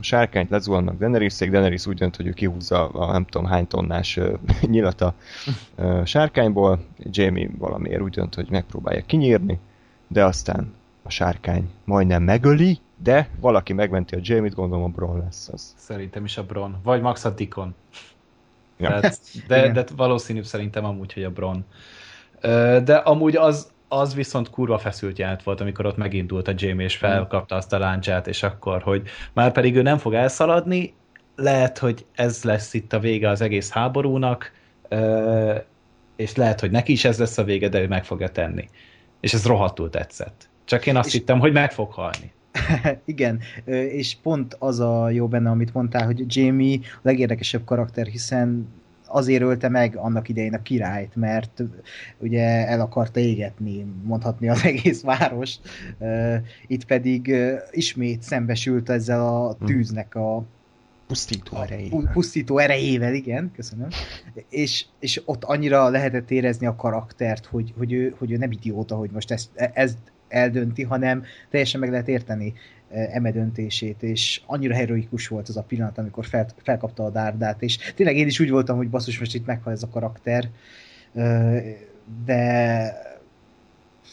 Speaker 1: sárkányt, lezuhannak Daenerys-ék, Daenerys úgy dönt, hogy ő kihúzza a nem tudom hány tonnás nyilata uh, sárkányból, Jamie valamiért úgy dönt, hogy megpróbálja kinyírni, de aztán a sárkány majdnem megöli, de valaki megmenti a Jamie-t, gondolom a Bron lesz az.
Speaker 2: Szerintem is a Bron, vagy Max a Dikon. Ja. Tehát, de, de valószínűbb szerintem amúgy, hogy a Bron. De amúgy az, az viszont kurva feszült jelent volt, amikor ott megindult a Jamie, és felkapta azt a láncsát, és akkor, hogy már pedig ő nem fog elszaladni, lehet, hogy ez lesz itt a vége az egész háborúnak, és lehet, hogy neki is ez lesz a vége, de ő meg fogja tenni. És ez rohadtul tetszett. Csak én azt és... hittem, hogy meg fog halni.
Speaker 3: Igen, és pont az a jó benne, amit mondtál, hogy Jamie a legérdekesebb karakter, hiszen azért ölte meg annak idején a királyt, mert ugye el akarta égetni, mondhatni az egész várost. Itt pedig ismét szembesült ezzel a hm. tűznek a
Speaker 1: pusztító erejével.
Speaker 3: Pusztító erejével, igen, köszönöm. És, és ott annyira lehetett érezni a karaktert, hogy, hogy, ő, hogy ő nem idióta, hogy most ezt, ezt eldönti, hanem teljesen meg lehet érteni eme döntését, és annyira heroikus volt az a pillanat, amikor fel, felkapta a dárdát, és tényleg én is úgy voltam, hogy basszus, most itt meghal ez a karakter, de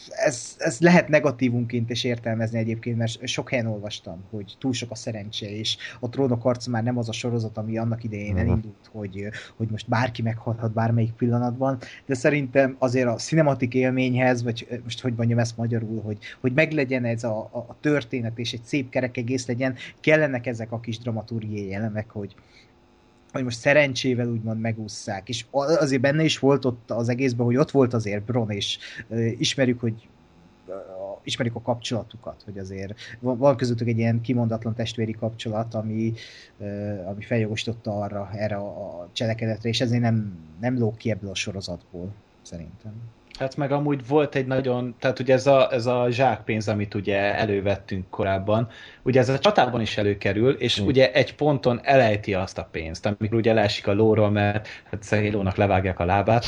Speaker 3: ez, ez lehet negatívunként is értelmezni egyébként, mert sok helyen olvastam, hogy túl sok a szerencse, és a trónok arca már nem az a sorozat, ami annak idején uh-huh. elindult, hogy, hogy most bárki meghalhat bármelyik pillanatban, de szerintem azért a cinematik élményhez, vagy most hogy mondjam ezt magyarul, hogy, hogy meglegyen ez a, a történet, és egy szép kerek egész legyen, kellenek ezek a kis dramaturgiai elemek, hogy, hogy most szerencsével úgymond megúszszák, és azért benne is volt ott az egészben, hogy ott volt azért Bron, és ismerjük, hogy ismerjük a kapcsolatukat, hogy azért van, közöttük egy ilyen kimondatlan testvéri kapcsolat, ami, ami feljogosította arra, erre a, a cselekedetre, és ezért nem, nem lóg ki ebből a sorozatból, szerintem.
Speaker 2: Hát meg amúgy volt egy nagyon, tehát ugye ez a, ez a zsákpénz, amit ugye elővettünk korábban, ugye ez a csatában is előkerül, és mm. ugye egy ponton elejti azt a pénzt, amikor ugye leesik a lóról, mert hát Szehélónak levágják a lábát,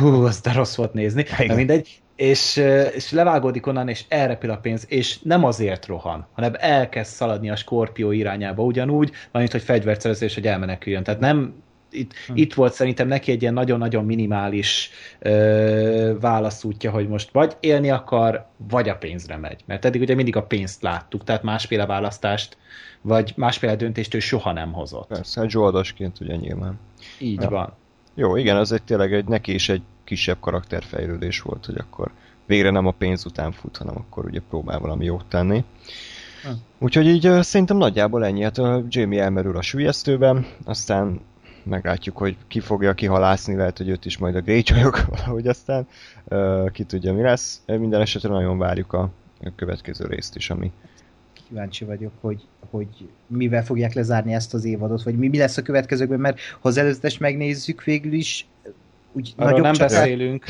Speaker 2: hú, az de rossz volt nézni, de mindegy, és, és levágódik onnan, és elrepül a pénz, és nem azért rohan, hanem elkezd szaladni a skorpió irányába ugyanúgy, mint hogy fegyvert szerezés, hogy elmeneküljön. Tehát nem itt, hm. itt volt szerintem neki egy ilyen nagyon-nagyon minimális ö, válaszútja, hogy most vagy élni akar, vagy a pénzre megy. Mert eddig ugye mindig a pénzt láttuk, tehát másféle választást, vagy másféle döntést ő soha nem hozott.
Speaker 1: Persze, hát zsoldosként ugye nyilván.
Speaker 2: Így ja. van.
Speaker 1: Jó, igen, az egy tényleg egy, neki is egy kisebb karakterfejlődés volt, hogy akkor végre nem a pénz után fut, hanem akkor ugye próbál valami jót tenni. Hm. Úgyhogy így szerintem nagyjából ennyi. Hát Jamie elmerül a sülyeztőben, aztán meglátjuk, hogy ki fogja kihalászni, lehet, hogy őt is majd a Greyjoyok valahogy aztán, uh, ki tudja mi lesz. Minden esetre nagyon várjuk a, a következő részt is, ami
Speaker 3: kíváncsi vagyok, hogy, hogy mivel fogják lezárni ezt az évadot, vagy mi, mi lesz a következőkben, mert ha az előzetes megnézzük végül is,
Speaker 2: úgy Arról nem beszélünk.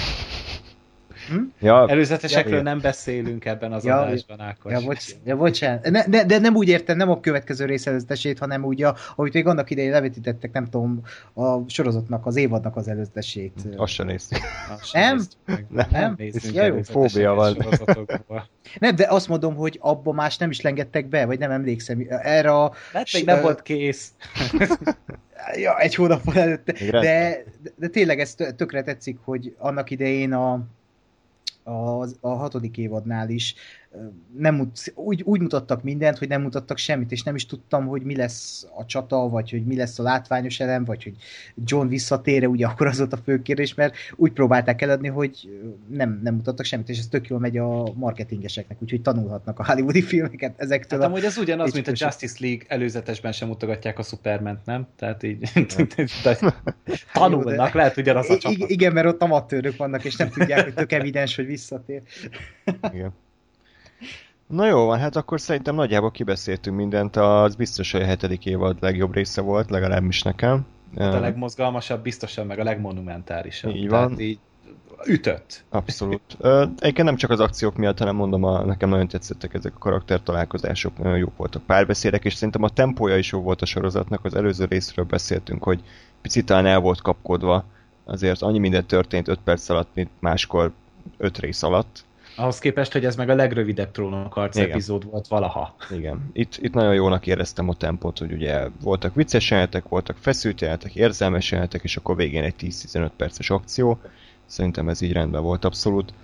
Speaker 2: Hm? Ja. Előzetesekről ja, nem beszélünk ebben az ja, adásban, Ákos.
Speaker 3: Ja, bocs, ja bocsánat. Ne, ne, de nem úgy értem, nem a következő rész előzetesét, hanem úgy, a, ahogy még annak idején levetítettek, nem tudom, a sorozatnak, az évadnak az előzetesét.
Speaker 1: Azt sem néztük.
Speaker 3: Nem?
Speaker 1: Nem? nem? Ja, jó. Fóbia van.
Speaker 3: Nem, de azt mondom, hogy abba más nem is lengettek be, vagy nem emlékszem. Erre a...
Speaker 2: Még nem volt kész.
Speaker 3: ja, egy hónap előtte. De, de, de tényleg ez tökre tetszik, hogy annak idején a a, a hatodik évadnál is nem, úgy, úgy mutattak mindent, hogy nem mutattak semmit, és nem is tudtam, hogy mi lesz a csata, vagy hogy mi lesz a látványos elem, vagy hogy John visszatére, ugye akkor az volt a fő kérdés, mert úgy próbálták eladni, hogy nem, nem mutattak semmit, és ez tök jól megy a marketingeseknek, úgyhogy tanulhatnak a hollywoodi filmeket ezektől.
Speaker 2: Hát amúgy ez ugyanaz, mint a Justice League előzetesben sem mutogatják a superman nem? Tehát így tanulnak, lehet ugyanaz a csapat.
Speaker 3: Igen, mert ott amatőrök vannak, és nem tudják, hogy tök evidens, hogy visszatér. Igen.
Speaker 1: Na jó van, hát akkor szerintem nagyjából kibeszéltünk mindent, az biztos, hogy a hetedik évad legjobb része volt, legalábbis nekem.
Speaker 2: Hát a legmozgalmasabb, biztosan, meg a legmonumentálisabb.
Speaker 1: Így van. Tehát így
Speaker 2: ütött.
Speaker 1: Abszolút. Egyébként nem csak az akciók miatt, hanem mondom, a, nekem nagyon tetszettek ezek a karaktertalálkozások, nagyon jók voltak párbeszédek, és szerintem a tempója is jó volt a sorozatnak, az előző részről beszéltünk, hogy picit talán el volt kapkodva, azért annyi minden történt 5 perc alatt, mint máskor 5 rész alatt,
Speaker 2: ahhoz képest, hogy ez meg a legrövidebb trónok arc Igen. epizód volt valaha.
Speaker 1: Igen. Itt, itt nagyon jónak éreztem a tempót, hogy ugye voltak vicces jelenetek, voltak feszült jelenetek, érzelmes jelenetek, és akkor végén egy 10-15 perces akció. Szerintem ez így rendben volt abszolút.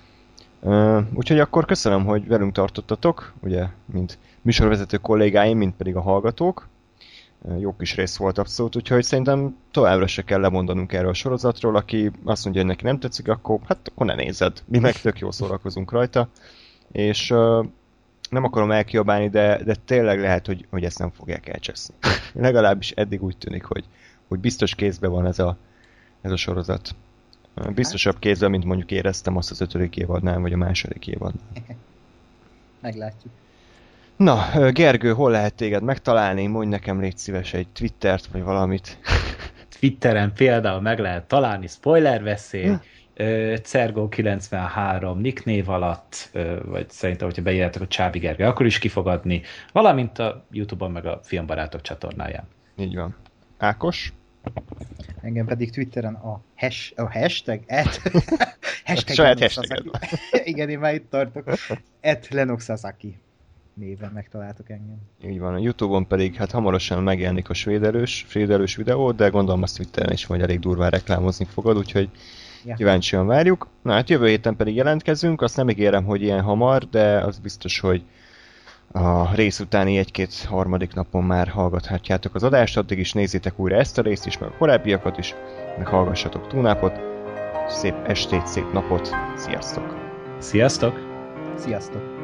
Speaker 1: Uh, úgyhogy akkor köszönöm, hogy velünk tartottatok, ugye, mint műsorvezető kollégáim, mint pedig a hallgatók jó kis rész volt abszolút, úgyhogy szerintem továbbra se kell lemondanunk erről a sorozatról, aki azt mondja, hogy neki nem tetszik, akkor hát akkor ne nézed, mi meg tök jól szórakozunk rajta, és uh, nem akarom elkiabálni, de, de tényleg lehet, hogy, hogy ezt nem fogják elcseszni. Legalábbis eddig úgy tűnik, hogy, hogy biztos kézben van ez a, ez a sorozat. Biztosabb kézben, mint mondjuk éreztem azt az ötödik évadnál, vagy a második évadnál.
Speaker 3: Meglátjuk.
Speaker 1: Na, Gergő, hol lehet téged megtalálni? Mondj nekem légy szíves egy Twittert, vagy valamit.
Speaker 2: Twitteren például meg lehet találni, spoiler veszély, Cergo93 nicknév alatt, vagy szerintem, hogyha beírjátok a Csábi Gergő, akkor is kifogadni, valamint a Youtube-on, meg a Filmbarátok csatornáján.
Speaker 1: Így van. Ákos?
Speaker 3: Engem pedig Twitteren a, hash, a hashtag, et,
Speaker 1: hashtag Saját hashtag
Speaker 3: Igen, én már itt tartok. Et Lennox Sasaki néven megtaláltok engem.
Speaker 1: Így van, a Youtube-on pedig hát hamarosan megjelenik a svédelős, svédelős videó, de gondolom azt Twitteren is majd elég durván reklámozni fogod, úgyhogy Ja. Kíváncsian várjuk. Na hát jövő héten pedig jelentkezünk, azt nem ígérem, hogy ilyen hamar, de az biztos, hogy a rész utáni egy-két harmadik napon már hallgathatjátok az adást, addig is nézzétek újra ezt a részt is, meg a korábbiakat is, meg hallgassatok túlnápot. Szép estét, szép napot, sziasztok!
Speaker 2: Sziasztok!
Speaker 3: Sziasztok!